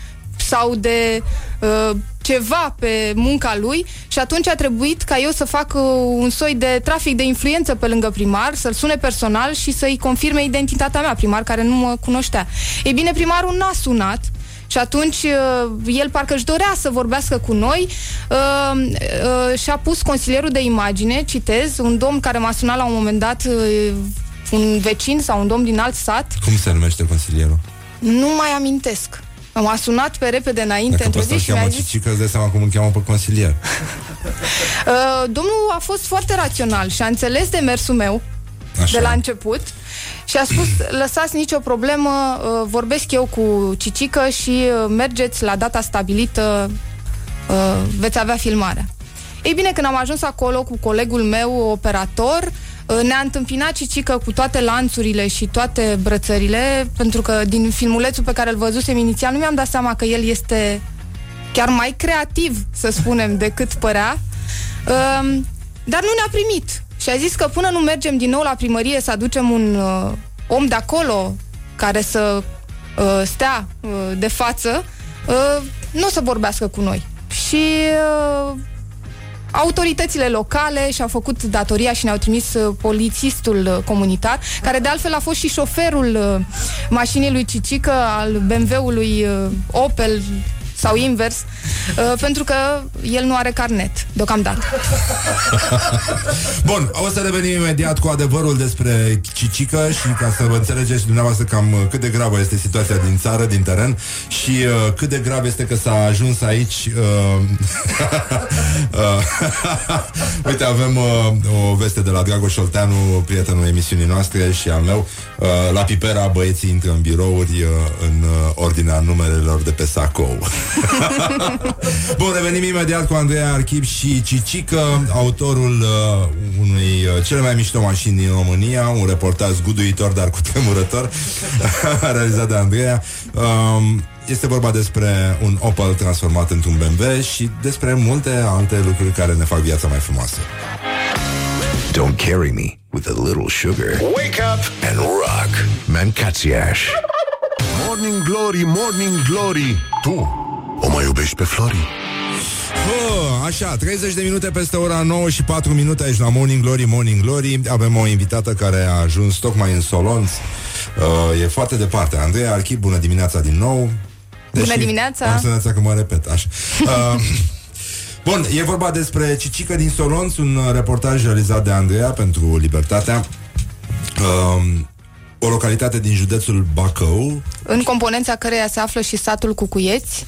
sau de uh, ceva pe munca lui și atunci a trebuit ca eu să fac uh, un soi de trafic de influență pe lângă primar, să-l sune personal și să-i confirme identitatea mea, primar care nu mă cunoștea. Ei bine, primarul n-a sunat, și atunci uh, el parcă își dorea să vorbească cu noi uh, uh, și a pus consilierul de imagine, citez, un domn care m-a sunat la un moment dat, uh, un vecin sau un domn din alt sat. Cum se numește consilierul? Nu mai amintesc. M-a sunat pe repede înainte Dacă într-o pe ăsta zi îl și mi-a cheamă zis Cicică, îți dai seama cum îl cheamă pe consilier. [LAUGHS] uh, Domnul a fost foarte rațional și a înțeles de mersul meu Așa. de la început și a spus, [CLEARS THROAT] lăsați nicio problemă, uh, vorbesc eu cu Cicică și uh, mergeți la data stabilită, uh, veți avea filmarea. Ei bine, când am ajuns acolo cu colegul meu, operator, uh, ne-a întâmpinat Cicică cu toate lanțurile și toate brățările, pentru că din filmulețul pe care îl văzusem inițial nu mi-am dat seama că el este chiar mai creativ, să spunem, [LAUGHS] decât părea. Um, dar nu ne-a primit. Și a zis că până nu mergem din nou la primărie să aducem un uh, om de acolo care să uh, stea uh, de față, uh, nu o să vorbească cu noi. Și uh, autoritățile locale și-au făcut datoria și ne-au trimis uh, polițistul uh, comunitar, care de altfel a fost și șoferul uh, mașinii lui Cicică, al BMW-ului uh, Opel sau invers, uh, pentru că el nu are carnet, deocamdată. [LAUGHS] Bun, o să revenim imediat cu adevărul despre Cicică și ca să vă înțelegeți și dumneavoastră cam uh, cât de gravă este situația din țară, din teren și uh, cât de grav este că s-a ajuns aici. Uh, [LAUGHS] uh, [LAUGHS] uite, avem uh, o veste de la Dragoș Olteanu, prietenul emisiunii noastre și al meu. Uh, la Pipera băieții intră în birouri uh, în uh, ordinea numerelor de pe sacou. [LAUGHS] Bun, revenim imediat cu Andreea Archip și Cicică, autorul uh, unui uh, cele mai mișto mașini din România, un reportaj zguduitor, dar cu tremurător, [LAUGHS] realizat de Andreea. Um, este vorba despre un Opel transformat într-un BMW și despre multe alte lucruri care ne fac viața mai frumoasă. Don't carry me with a little sugar. Wake up and rock. Mancațiaș. Morning Glory, Morning Glory Tu o mai iubești pe Flori? Bă, așa, 30 de minute peste ora 9 și 4 minute aici la Morning Glory, Morning Glory Avem o invitată care a ajuns tocmai în Solonț uh, E foarte departe Andreea Archip, bună dimineața din nou Bună dimineața! Am senzația că mă repet, așa uh, Bun, e vorba despre Cicică din Solonț Un uh, reportaj realizat de Andreea pentru Libertatea. Uh, O localitate din județul Bacău. În componența căreia se află și satul Cucuieți,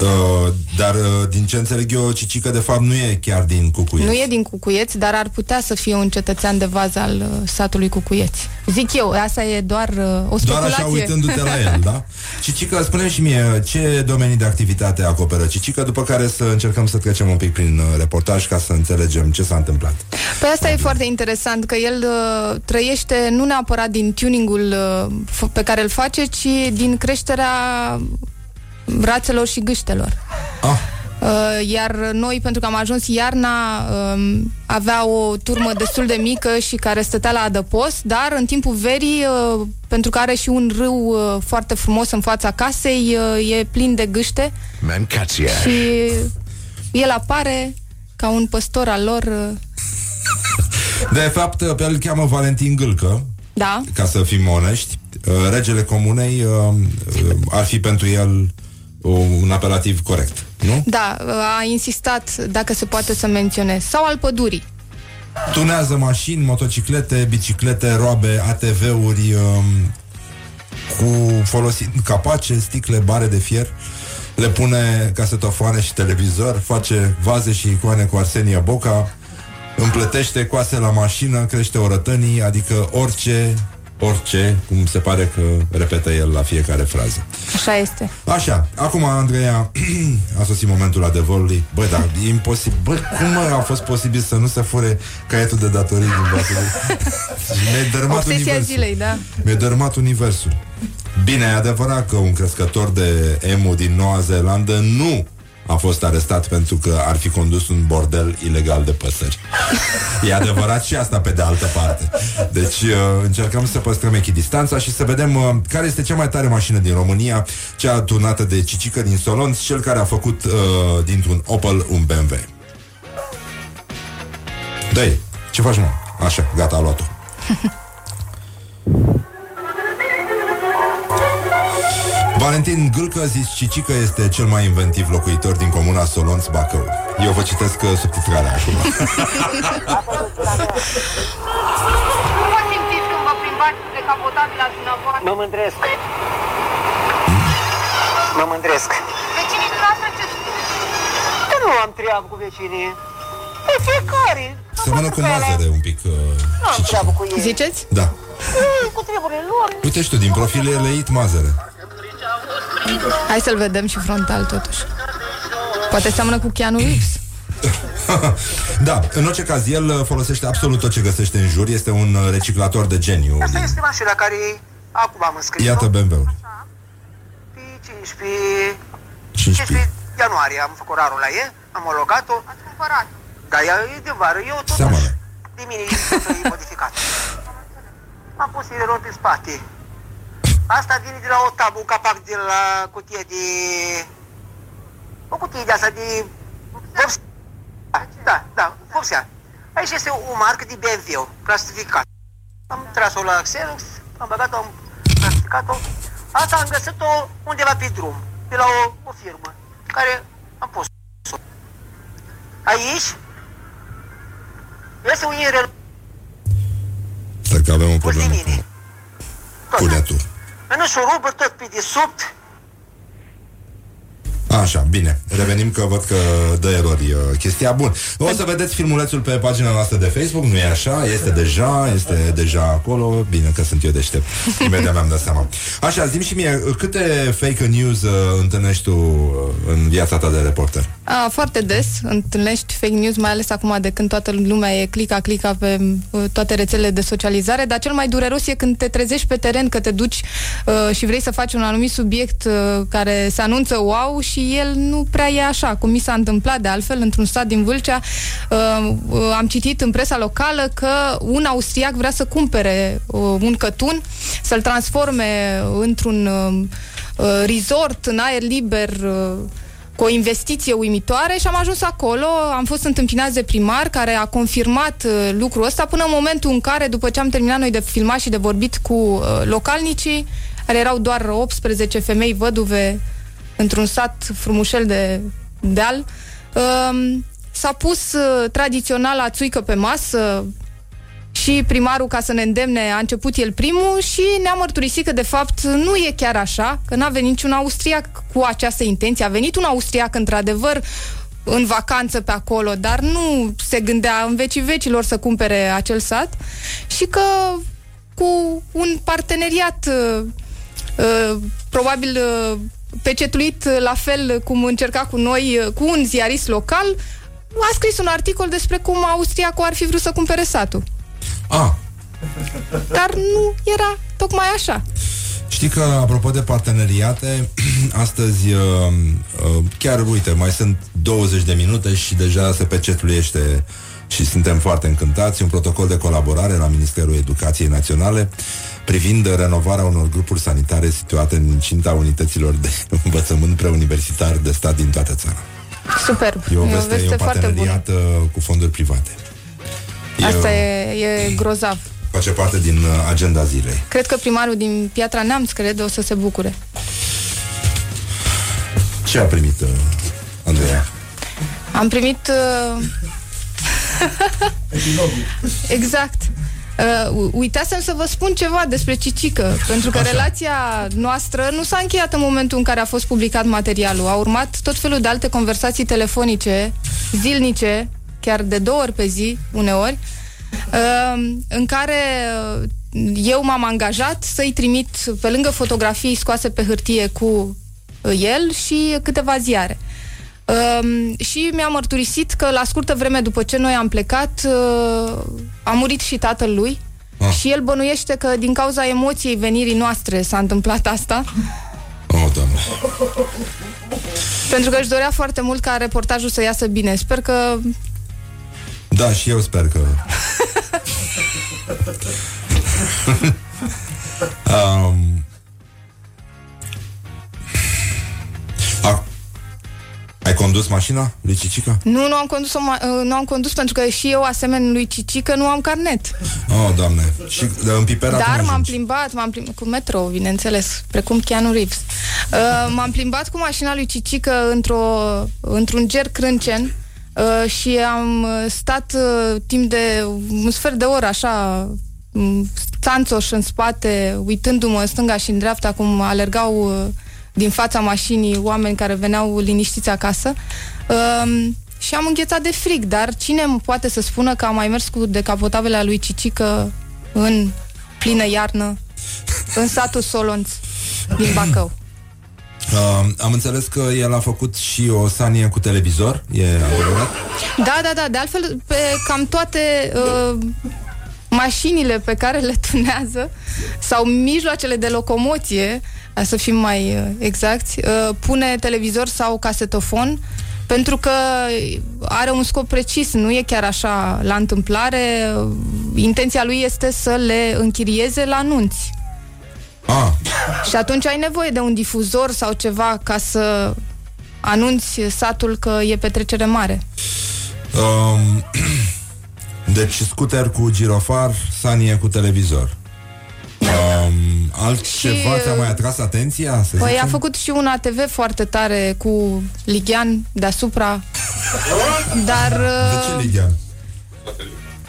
uh, Dar uh, din ce înțeleg eu Cicică de fapt nu e chiar din Cucuieți nu e din Cucuieți, dar ar putea să fie un cetățean de vază al uh, satului Cucuieți. Zic eu, asta e doar uh, o Doar speculație. așa uitându-te la el, da? [LAUGHS] Cicică, spune și mie ce domenii de activitate acoperă Cicică, după care să încercăm să trecem un pic prin uh, reportaj ca să înțelegem ce s-a întâmplat. Păi asta e foarte interesant, că el uh, trăiește nu neapărat din tuningul uh, f- pe care îl face, ci din creșterea brațelor și gâștelor. Ah. Uh, iar noi, pentru că am ajuns iarna, um, avea o turmă destul de mică și care stătea la adăpost, dar în timpul verii, uh, pentru că are și un râu uh, foarte frumos în fața casei, uh, e plin de gâște Mancațiaș. și el apare ca un păstor al lor. uh, De fapt, pe el îl cheamă Valentin Gâlcă, Da, ca să fim onești. Uh, Regele Comunei uh, uh, ar fi pentru el uh, un apelativ corect, nu? da, uh, a insistat dacă se poate să menționez. Sau al pădurii. Tunează mașini, motociclete, biciclete, roabe, ATV-uri um, cu folosind capace, sticle, bare de fier. Le pune casetofoane și televizor, face vaze și icoane cu Arsenia Boca, împletește coase la mașină, crește orătănii, adică orice orice, cum se pare că repetă el la fiecare frază. Așa este. Așa, acum, Andreea, [CLEARS THROAT] a sosit momentul adevărului. Bă, dar e imposibil. Bă, cum mă a fost posibil să nu se fure caietul de datorii din datorii? [LAUGHS] Mi-a dărâmat Obsesia universul. zilei, da. Mi-a dărâmat universul. Bine, e adevărat că un crescător de emu din Noua Zeelandă nu a fost arestat pentru că ar fi condus un bordel ilegal de păsări. E adevărat și asta pe de altă parte. Deci uh, încercăm să păstrăm echidistanța și să vedem uh, care este cea mai tare mașină din România, cea turnată de Cicică din Solonț, cel care a făcut uh, dintr-un Opel un BMW. dă ce faci, mă? Așa, gata, a luat-o. Valentin Gâlcă zis Cicică este cel mai inventiv locuitor din comuna Solonț Bacău. Eu vă citesc uh, subtitrarea acum. Nu vă simțiți când vă plimbați decapotabil la dumneavoastră? Mă mândresc. Mă mândresc. Vecinii dumneavoastră ce Că nu am treabă cu vecinii. Pe fiecare. Seamănă cu mazăre un pic uh, Nu am treabă cu ei. Ziceți? Da. Ei, Cu treburile lor. Uite și tu, din profil e leit mazăre. Hai să-l vedem și frontal, totuși. Poate seamănă cu Keanu Reeves. [LAUGHS] Da, în orice caz, el uh, folosește absolut tot ce găsește în jur. Este un uh, reciclator de geniu. Asta Din... este mașina care acum am înscris Iată BMW-ul. Pe 15... 15. 15 ianuarie am făcut rarul la ei, am omologat-o. ați cumpărat? Da, ea e de vară, eu totuși Seamănă. [LAUGHS] de mine e modificat. Am pus ileron pe spate. Asta vine de la o tabă, un capac de la cutie de... O cutie de asta de... Vopsea. Da, da, vopsea. Aici este o marcă de BMW, clasificat. Am tras-o la Xerox, am băgat-o, am clasificat-o. Asta am găsit-o undeva pe drum, de la o, o firmă, care am pus-o. Aici este un irel Stai că avem o pus de problemă mine. cu culetul. În șurubă, tot pe desubt, Așa, bine. Revenim că văd că dă erori uh, chestia. Bun. O să vedeți filmulețul pe pagina noastră de Facebook, nu e așa? Este deja, este deja acolo. Bine că sunt eu deștept. Imediat mi-am dat seama. Așa, zi și mie, câte fake news uh, întâlnești tu uh, în viața ta de reporter? A, foarte des întâlnești fake news, mai ales acum de când toată lumea e clica-clica pe uh, toate rețelele de socializare, dar cel mai dureros e când te trezești pe teren, că te duci uh, și vrei să faci un anumit subiect uh, care se anunță wow și el nu prea e așa, cum mi s-a întâmplat de altfel într-un stat din Vâlcea. Uh, uh, am citit în presa locală că un austriac vrea să cumpere uh, un cătun, să-l transforme într-un uh, uh, resort în aer liber uh, cu o investiție uimitoare și am ajuns acolo, am fost întâmpinați de primar care a confirmat uh, lucrul ăsta până în momentul în care, după ce am terminat noi de filmat și de vorbit cu uh, localnicii, care erau doar 18 femei văduve într-un sat frumușel de deal, um, s-a pus uh, tradiționala țuică pe masă, și primarul, ca să ne îndemne, a început el primul și ne-a mărturisit că, de fapt, nu e chiar așa, că n-a venit niciun austriac cu această intenție. A venit un austriac, într-adevăr, în vacanță pe acolo, dar nu se gândea în vecii vecilor să cumpere acel sat și că cu un parteneriat uh, uh, probabil uh, pecetuit uh, la fel cum încerca cu noi, uh, cu un ziarist local, a scris un articol despre cum austriacul ar fi vrut să cumpere satul. Ah, Dar nu era tocmai așa. Știi că, apropo de parteneriate, [CLEARS THROAT] astăzi, uh, uh, chiar, uite, mai sunt 20 de minute și deja se pecetluiește și suntem foarte încântați, un protocol de colaborare la Ministerul Educației Naționale privind renovarea unor grupuri sanitare situate în cinta unităților de [LAUGHS] învățământ preuniversitar de stat din toată țara. Superb. E o veste, e un foarte bună. parteneriat uh, cu fonduri private. Asta e, e grozav. Face parte din uh, agenda zilei. Cred că primarul din Piatra Neamț, cred, o să se bucure. Ce a primit uh, Andreea? Am primit... Uh... [LAUGHS] exact. Uh, u- uitasem să vă spun ceva despre Cicică, pentru că Așa. relația noastră nu s-a încheiat în momentul în care a fost publicat materialul. A urmat tot felul de alte conversații telefonice, zilnice, chiar de două ori pe zi, uneori, uh, în care uh, eu m-am angajat să-i trimit pe lângă fotografii scoase pe hârtie cu uh, el și câteva ziare. Um, și mi-a mărturisit că la scurtă vreme după ce noi am plecat uh, a murit și tatăl lui Ah. și el bănuiește că din cauza emoției venirii noastre s-a întâmplat asta Oh, doamne. pentru că își dorea foarte mult ca reportajul să iasă bine. Sper că Da, și eu sper că... [LAUGHS] um, a, ai condus mașina lui Cicica? nu, nu am condus, o ma- uh, nu am condus pentru că și eu, asemenea lui Cicică, nu am carnet. Oh, doamne. Și de, în Pipera Dar cum m-am ajungi? plimbat, m-am plimbat cu metro, bineînțeles, precum Keanu Reeves. Uh, m-am plimbat cu mașina lui Cicică într-o, într-un ger crâncen uh, și am uh, stat uh, timp de un sfert de oră, așa, m, stanțoș în spate, uitându-mă în stânga și în dreapta cum alergau uh, din fața mașinii oameni care veneau liniștiți acasă. Uh, și am înghețat de frig, dar cine îmi poate să spună că am mai mers cu decapotabila lui Cicică în plină iarnă în satul Solonț din Bacău. Uh, am înțeles că el a făcut și o sanie cu televizor, e adevărat? Da, da, da, de altfel pe cam toate uh, mașinile pe care le tunează sau mijloacele de locomoție, ca să fim mai uh, exacti, uh, pune televizor sau casetofon pentru că are un scop precis, nu e chiar așa la întâmplare. uh, Intenția lui este să le închirieze la anunți. Ah, Și atunci ai nevoie de un difuzor sau ceva ca să anunți satul că e petrecere mare. um, [CLEARS THROAT] deci scooter cu girofar, sanie cu televizor. Um, altceva Și, ți-a mai atras atenția? Să Păi zicem? a făcut și un ATV foarte tare cu lighean deasupra. Dar De ce uh, Ligian?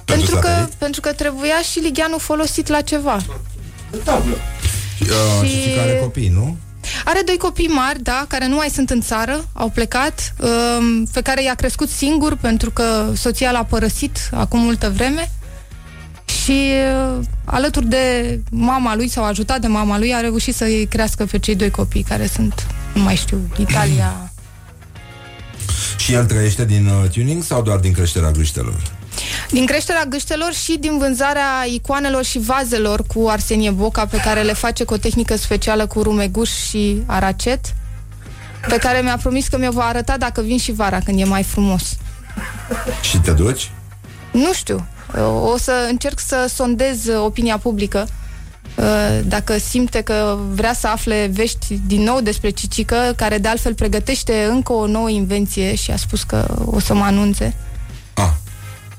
pentru că, satelit? pentru că trebuia și ligheanul folosit la ceva. Uh, și... Și- și care copii, nu? Are doi copii mari, da, care nu mai sunt în țară, au plecat, um, pe care i-a crescut singur pentru că soția l-a părăsit acum multă vreme și uh, alături de mama lui sau ajutat de mama lui a reușit să-i crească pe cei doi copii care sunt, nu mai știu, Italia. [CLEARS THROAT] Și el trăiește din uh, tuning sau doar din creșterea gâștelor? Din creșterea gâștelor și din vânzarea icoanelor și vazelor cu arsenie boca pe care le face cu o tehnică specială cu rumeguș și aracet pe care mi-a promis că mi-o va arăta dacă vin și vara când e mai frumos. Și te duci? Nu știu. O să încerc să sondez opinia publică uh, dacă simte că vrea să afle vești din nou despre Cicică, care de altfel pregătește încă o nouă invenție și a spus că o să mă anunțe.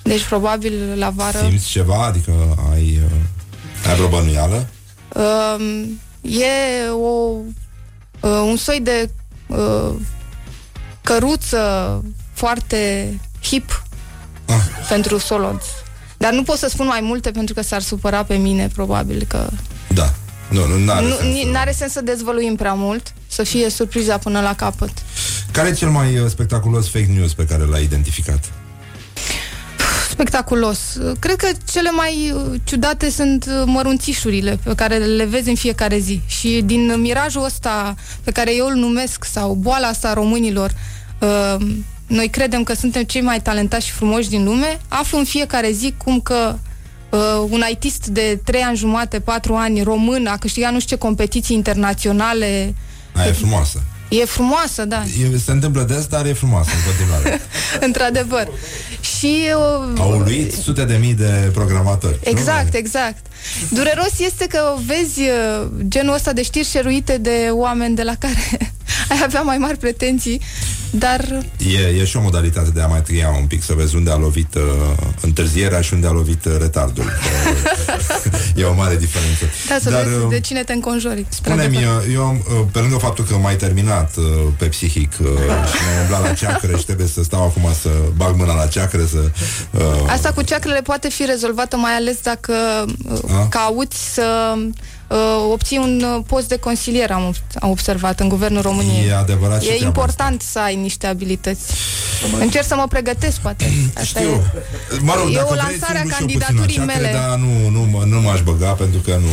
Ah. Deci probabil la vară Simți ceva? Adică ai, uh, ai vreo bănuială? um, e o, uh, un soi de uh, căruță foarte hip Ah. pentru solonți. Dar nu pot să spun mai multe pentru că s-ar supăra pe mine, probabil că Da. Nu, nu n-are nu sens. ni- n-are sens să dezvăluim prea mult, să fie surpriza până la capăt. Care e cel mai uh, spectaculos fake news pe care l-ai identificat? Spectaculos. Cred că cele mai uh, ciudate sunt uh, mărunțișurile pe care le vezi în fiecare zi. Și din mirajul ăsta pe care eu îl numesc, sau boala asta a românilor, uh, noi credem că suntem cei mai talentați și frumoși din lume, aflu în fiecare zi cum că uh, un artist de 3 ani jumate, 4 ani, român, a câștigat nu știu ce competiții internaționale. Aia e frumoasă. E frumoasă, da, E, se întâmplă des, dar e frumoasă în continuare. [LAUGHS] într-adevăr. Și uh, Au uluit sute de mii de programatori. Exact, exact. Dureros este că vezi uh, genul ăsta de știri șeruite de oameni de la care [LAUGHS] ai avea mai mari pretenții, dar E, e și o modalitate de a mai tria un pic Să vezi unde a lovit uh, întârzierea Și unde a lovit uh, retardul [LAUGHS] E o mare diferență da, să Dar, vezi uh, de cine te înconjori. Spune-mi, uh, eu am, uh, pe lângă faptul că m-ai terminat uh, pe psihic uh, și m-am umblat la ceacre și trebuie să stau acum să bag mâna la ceacre să... Uh, Asta cu ceacrele poate fi rezolvată mai ales dacă uh, A? cauți să uh, obții un uh, post de consilier, am, ob- am observat, în Guvernul României. E adevărat și E treaba important să ai niște abilități. Încerc să mă pregătesc, poate. Asta e. Mă rog, E dacă o vrei, lansare a sigur și eu puțin candidaturii așa, mele. Cred, dar nu, nu, mă- nu m-aș băga pentru că nu...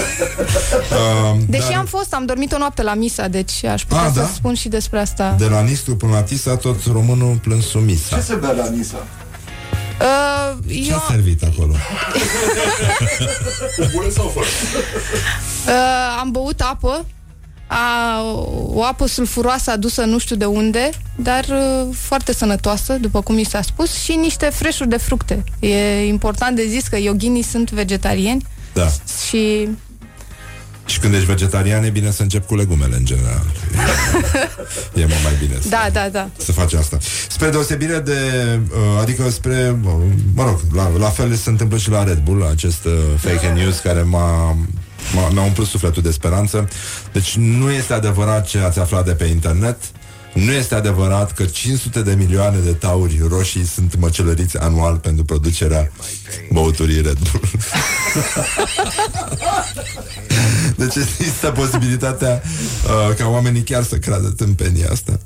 uh, [LAUGHS] Deși dar am fost, am dormit o noapte la Misa, deci aș putea Ah, să da? spun și despre asta. De la Nistru până la Tisa, tot românul plâns sumisa. Ce se bea la Nisa? Uh, Ce eu a servit acolo? Bun sau fără? uh, am băut apă, a, o apă sulfuroasă adusă nu știu de unde, dar uh, foarte sănătoasă, după cum mi s-a spus, și niște freșuri de fructe. E important de zis că yoghinii sunt vegetariani Da. și Și când ești vegetarian, e bine să încep cu legumele, în general. E, e mult mai bine să, da, da, da. să faci asta. Spre deosebire de... Uh, adică spre... uh, Mă rog, la, la fel se întâmplă și la Red Bull, acest uh, fake news care m-a, m-a, mi-a umplut sufletul de speranță. Deci nu este adevărat ce ați aflat de pe internet. Nu este adevărat că 500 de milioane de tauri roșii sunt măcelăriți anual pentru producerea băuturii Red Bull. [LAUGHS] Deci [LAUGHS] există posibilitatea uh, ca oamenii chiar să creadă tâmpenia asta.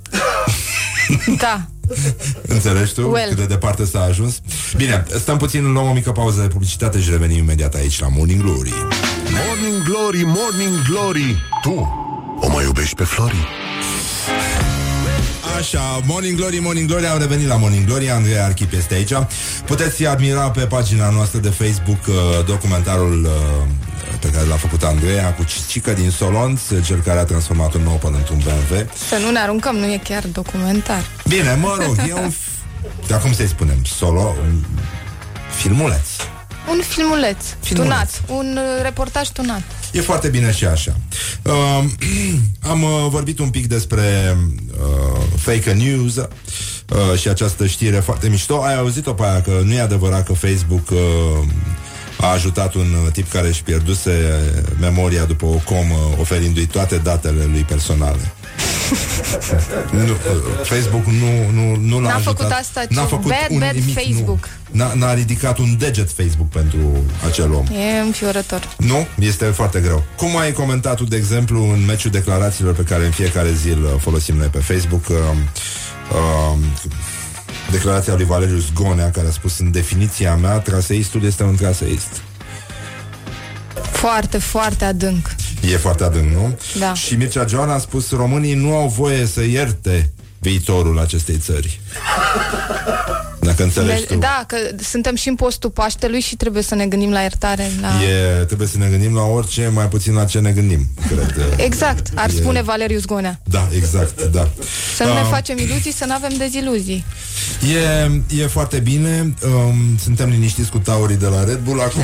Da. [LAUGHS] Înțelegi tu Well. cât de departe s-a ajuns? Bine, stăm puțin, luăm o mică pauză de publicitate și revenim imediat aici la Morning Glory. Morning Glory, Morning Glory Tu o mai iubești pe Flori? Așa, Morning Glory, Morning Glory, am revenit la Morning Glory, Andrei Archip este aici. Puteți admira pe pagina noastră de Facebook uh, documentarul uh, pe care l-a făcut Andreea cu Cicica din Solonț, cel care a transformat un nou până într-un BMW. Să nu ne aruncăm, nu e chiar documentar. Bine, mă rog, e un... f- Dar cum să-i spunem? Solo? Un filmuleț. Un filmuleț, Filmuleț. tunat, un uh, reportaj tunat. E foarte bine și așa. Uh, [CLEARS THROAT] am uh, vorbit un pic despre uh, fake news uh, și această știre foarte mișto. Ai auzit-o pe aia că nu e adevărat că Facebook uh, a ajutat un uh, tip care își pierduse memoria după o comă, oferindu-i toate datele lui personale. [LAUGHS] nu, uh, Facebook nu, nu, nu l-a N-a ajutat. făcut asta, ci N-a făcut bad, un bad nimic, Facebook. Nu. N-a, n-a ridicat un deget Facebook pentru acel om. E înfiorător. Nu? Este foarte greu. Cum ai comentat tu, de exemplu, în meciul declarațiilor pe care în fiecare zi îl folosim noi pe Facebook, uh, uh, declarația lui Valeriu Zgonea, care a spus în definiția mea, traseistul este un traseist. Foarte, foarte adânc. E foarte adânc, nu? Da. Și Mircea Joan a spus românii nu au voie să ierte viitorul acestei țări. [LAUGHS] Dacă înțelegi De- tu. da, că suntem și în postul Paștelui și trebuie să ne gândim la iertare. La... E, trebuie să ne gândim la orice, mai puțin la ce ne gândim, cred. Exact, ar E- spune Valeriu Zgonea. Da, exact, da. Să nu ne Ah, facem iluzii, să nu avem deziluzii. E, e foarte bine um, Suntem liniștiți cu taurii de la Red Bull Acum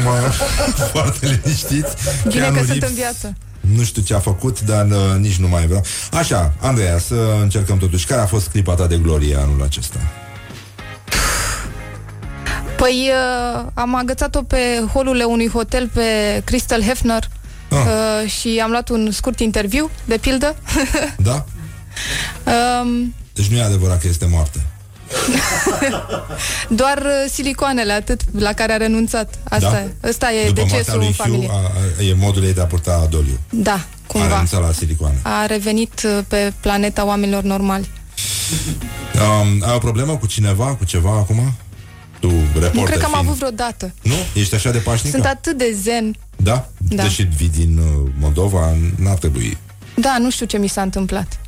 [LAUGHS] foarte liniștiți Bine Keanu că sunt Reeves, în viață. Nu știu ce a făcut Dar uh, nici nu mai vreau Așa, Andreea, să încercăm totuși Care a fost clipa ta de glorie anul acesta? Păi uh, am agățat-o pe holurile unui hotel pe Crystal Hefner Ah. uh, și am luat un scurt interviu, de pildă. [LAUGHS] Da? um, Deci nu e adevărat că este moarte [LAUGHS] doar uh, silicoanele, atât, la care a renunțat. Asta Da? e. Asta e După moartea decesul lui în Fiu familie. a, a, E modul ei de a purta doliu Da, A cumva. renunțat la silicoane A revenit uh, pe planeta oamenilor normali. um, Ai o problemă cu cineva, cu ceva acum? Tu, reporter Nu cred că am fiind. avut vreodată. Nu? Ești așa de pașnică? Sunt atât de zen. Da? Da. Deși vii din uh, Moldova, n-ar trebui Da, nu știu ce mi s-a întâmplat.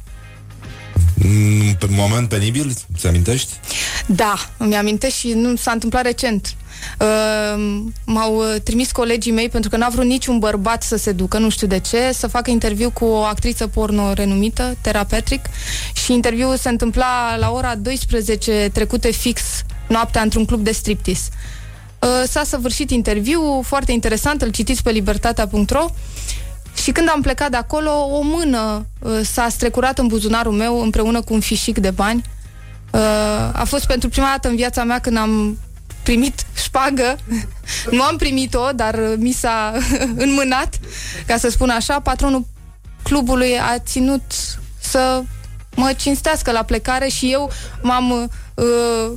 Mm, Pe moment penibil, ți amintești? Da, îmi amintesc și nu s-a întâmplat recent. Uh, m-au uh, trimis colegii mei pentru că n-a vrut niciun bărbat să se ducă, nu știu de ce, să facă interviu cu o actriță porno renumită, Tera Patrick, și interviul se întâmpla la ora 12 trecute fix noaptea într-un club de striptease. Uh, s-a săvârșit interviul, foarte interesant, îl citiți pe libertatea.ro și când am plecat de acolo, o mână uh, s-a strecurat în buzunarul meu împreună cu un fișic de bani. Uh, a fost pentru prima dată în viața mea când am primit șpagă. [LAUGHS] nu am primit-o, dar uh, mi s-a [LAUGHS] înmânat, ca să spun așa. Patronul clubului a ținut să mă cinstească la plecare și eu m-am uh,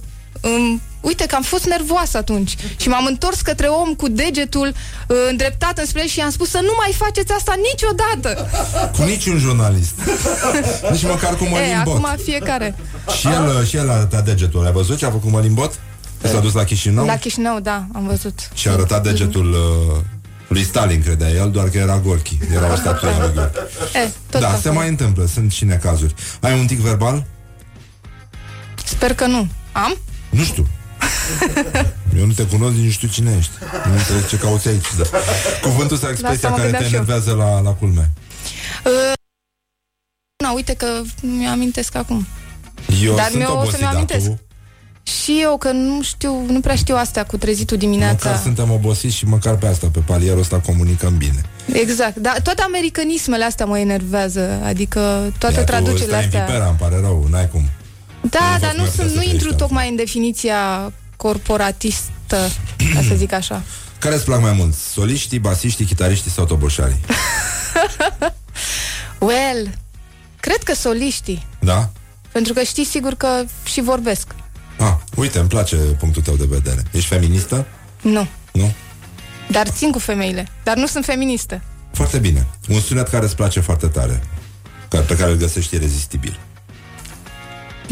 um, uite că am fost nervoasă atunci și m-am întors către om cu degetul uh, îndreptat înspre el și i-am spus să nu mai faceți asta niciodată. Cu niciun jurnalist. Nici măcar cu E, Mălin Bot. acum fiecare. Și el, și el a arătat degetul. Ai văzut ce a făcut Mălin Bot? S-a dus la Chișinău La Chișinău, da, am văzut. și a arătat degetul uh, lui Stalin, credea el, doar că era Gorki. Era o statuie lui Gorki. E, tot Da, acolo. se mai întâmplă, sunt și necazuri. Ai un tic verbal? Sper că nu. Am? Nu știu. [LAUGHS] Eu nu te cunosc, nici nu știu cine ești. Nu înțeleg ce cauți aici. Da. Cuvântul sau expresia asta mă care te gândeam și eu. enervează la, la culme. Uh, na, uite că mi amintesc acum. Eu Dar sunt mi-o- o obosit, să-mi dar amintesc. tu, Și eu că nu știu, nu prea știu astea cu trezitul dimineața. măcar suntem obosiți și măcar pe asta, pe palierul ăsta comunicăm bine. Exact, dar toate americanismele astea mă enervează, adică toate Ia, tu traducerile stai în astea. pipera, îmi pare rău, n-ai cum. Da, Nu dar fac nu, mai sunt, putea să nu trăiești intru altfel. tocmai în definiția corporatistă, ca să zic așa. [CLEARS THROAT] Care îți plac mai mult? Soliștii, basiștii, chitariștii sau toboșarii? [LAUGHS] Well, cred că soliștii, Da? pentru că știi sigur că și vorbesc. Ah, uite, îmi place punctul tău de vedere. Ești feministă? Nu, Nu? dar țin cu femeile, dar nu sunt feministă. Foarte bine. Un sunet care îți place foarte tare, ca- pe care îl găsești irezistibil.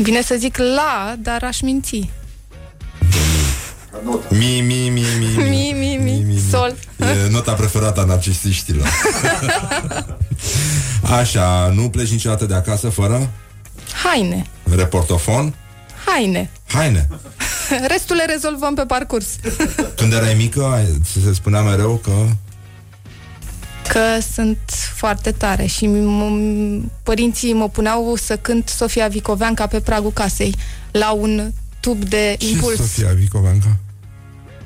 Bine să zic la, dar aș minți. Mi, mi, mi, mi, Mi, mi, mi, sol. E nota preferată a narcisiștilor. [LAUGHS] Așa, nu pleci niciodată de acasă fără Haine, reportofon? haine. Haine. [LAUGHS] Restul le rezolvăm pe parcurs. Când erai mică, ai- ți se spunea mereu că... Că sunt foarte tare și m- părinții mă puneau să cânt Sofia Vicoveanca pe pragul casei la un tub de Ce impuls. Sofia Vicovanca?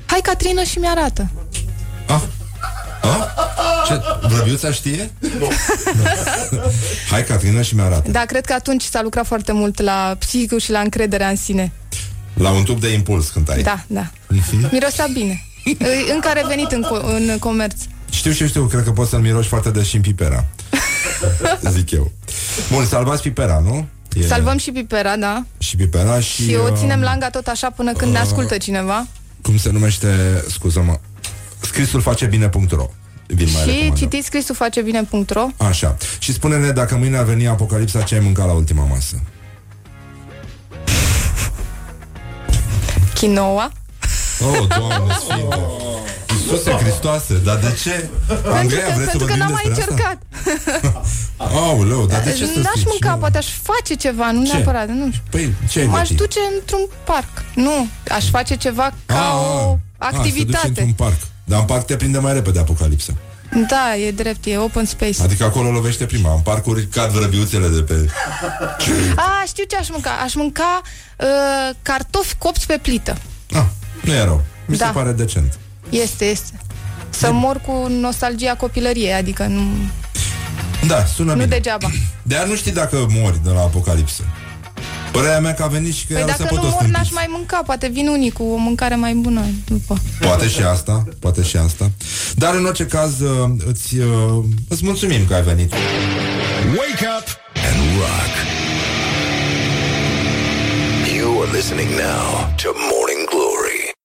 Hai, Catrină, și mi-arată. Ah? Ce? Vrăbiuța știe? Nu. Hai, Catrina, și mi-arată. Da, cred că atunci s-a lucrat foarte mult la psihicul și la încrederea în sine. La un tub de impuls cântai. Da, da. Mhm. Mirosea bine. [LAUGHS] Îi- Încă a revenit în, co- în comerț. Știu, știu, știu, cred că poți să-l miroși foarte des și în pipera. [LAUGHS] Zic eu. Bun, salvați pipera, nu? E Salvăm și pipera, da. Și pipera și... Și o uh, ținem langa tot așa până când ne ascultă cineva. Cum se numește, scuză-mă, scrisul face bine.ro Vin mai Și recomandăm. citiți scrisul face bine.ro Așa. Și spune-ne dacă mâine ar veni apocalipsa, ce ai mâncat la ultima masă? Quinoa. Oh, Doamne Sfinte! [LAUGHS] Iisuse Hristoase, dar de ce? Andreea, Pentru că, vreți să pentru că vorbim n-am mai despre asta? încercat. [LAUGHS] Aoleu, dar de ce să N-aș strici? mânca, Nu. poate aș face ceva, nu Ce? neapărat, nu știu. Păi, ce ai M-aș gătit? duce într-un parc. Nu, aș face ceva ca Ah, o ah, se duce activitate. într-un parc. Dar în parc te prinde mai repede apocalipsa. Da, e drept, e open space. Adică acolo lovește prima. În parcuri cad vrăbiuțele de pe... [LAUGHS] A, știu ce aș mânca. Aș mânca uh, cartofi copți pe plită. Ah, nu e rău. Mi se Da. pare decent. Este, este. Să mor cu nostalgia copilăriei, adică nu, Da, sună nu bine. degeaba. [CLEARS THROAT] Dar nu știi dacă mori de la apocalipsă. Părerea mea că a venit și că Păi ea se dacă pot nu o mor, n-aș mai mânca. Poate vin unii cu o mâncare mai bună după. Poate și asta, poate și asta. Dar în orice caz uh, îți, uh, îți mulțumim că ai venit. Wake up and rock. You are listening now to Morning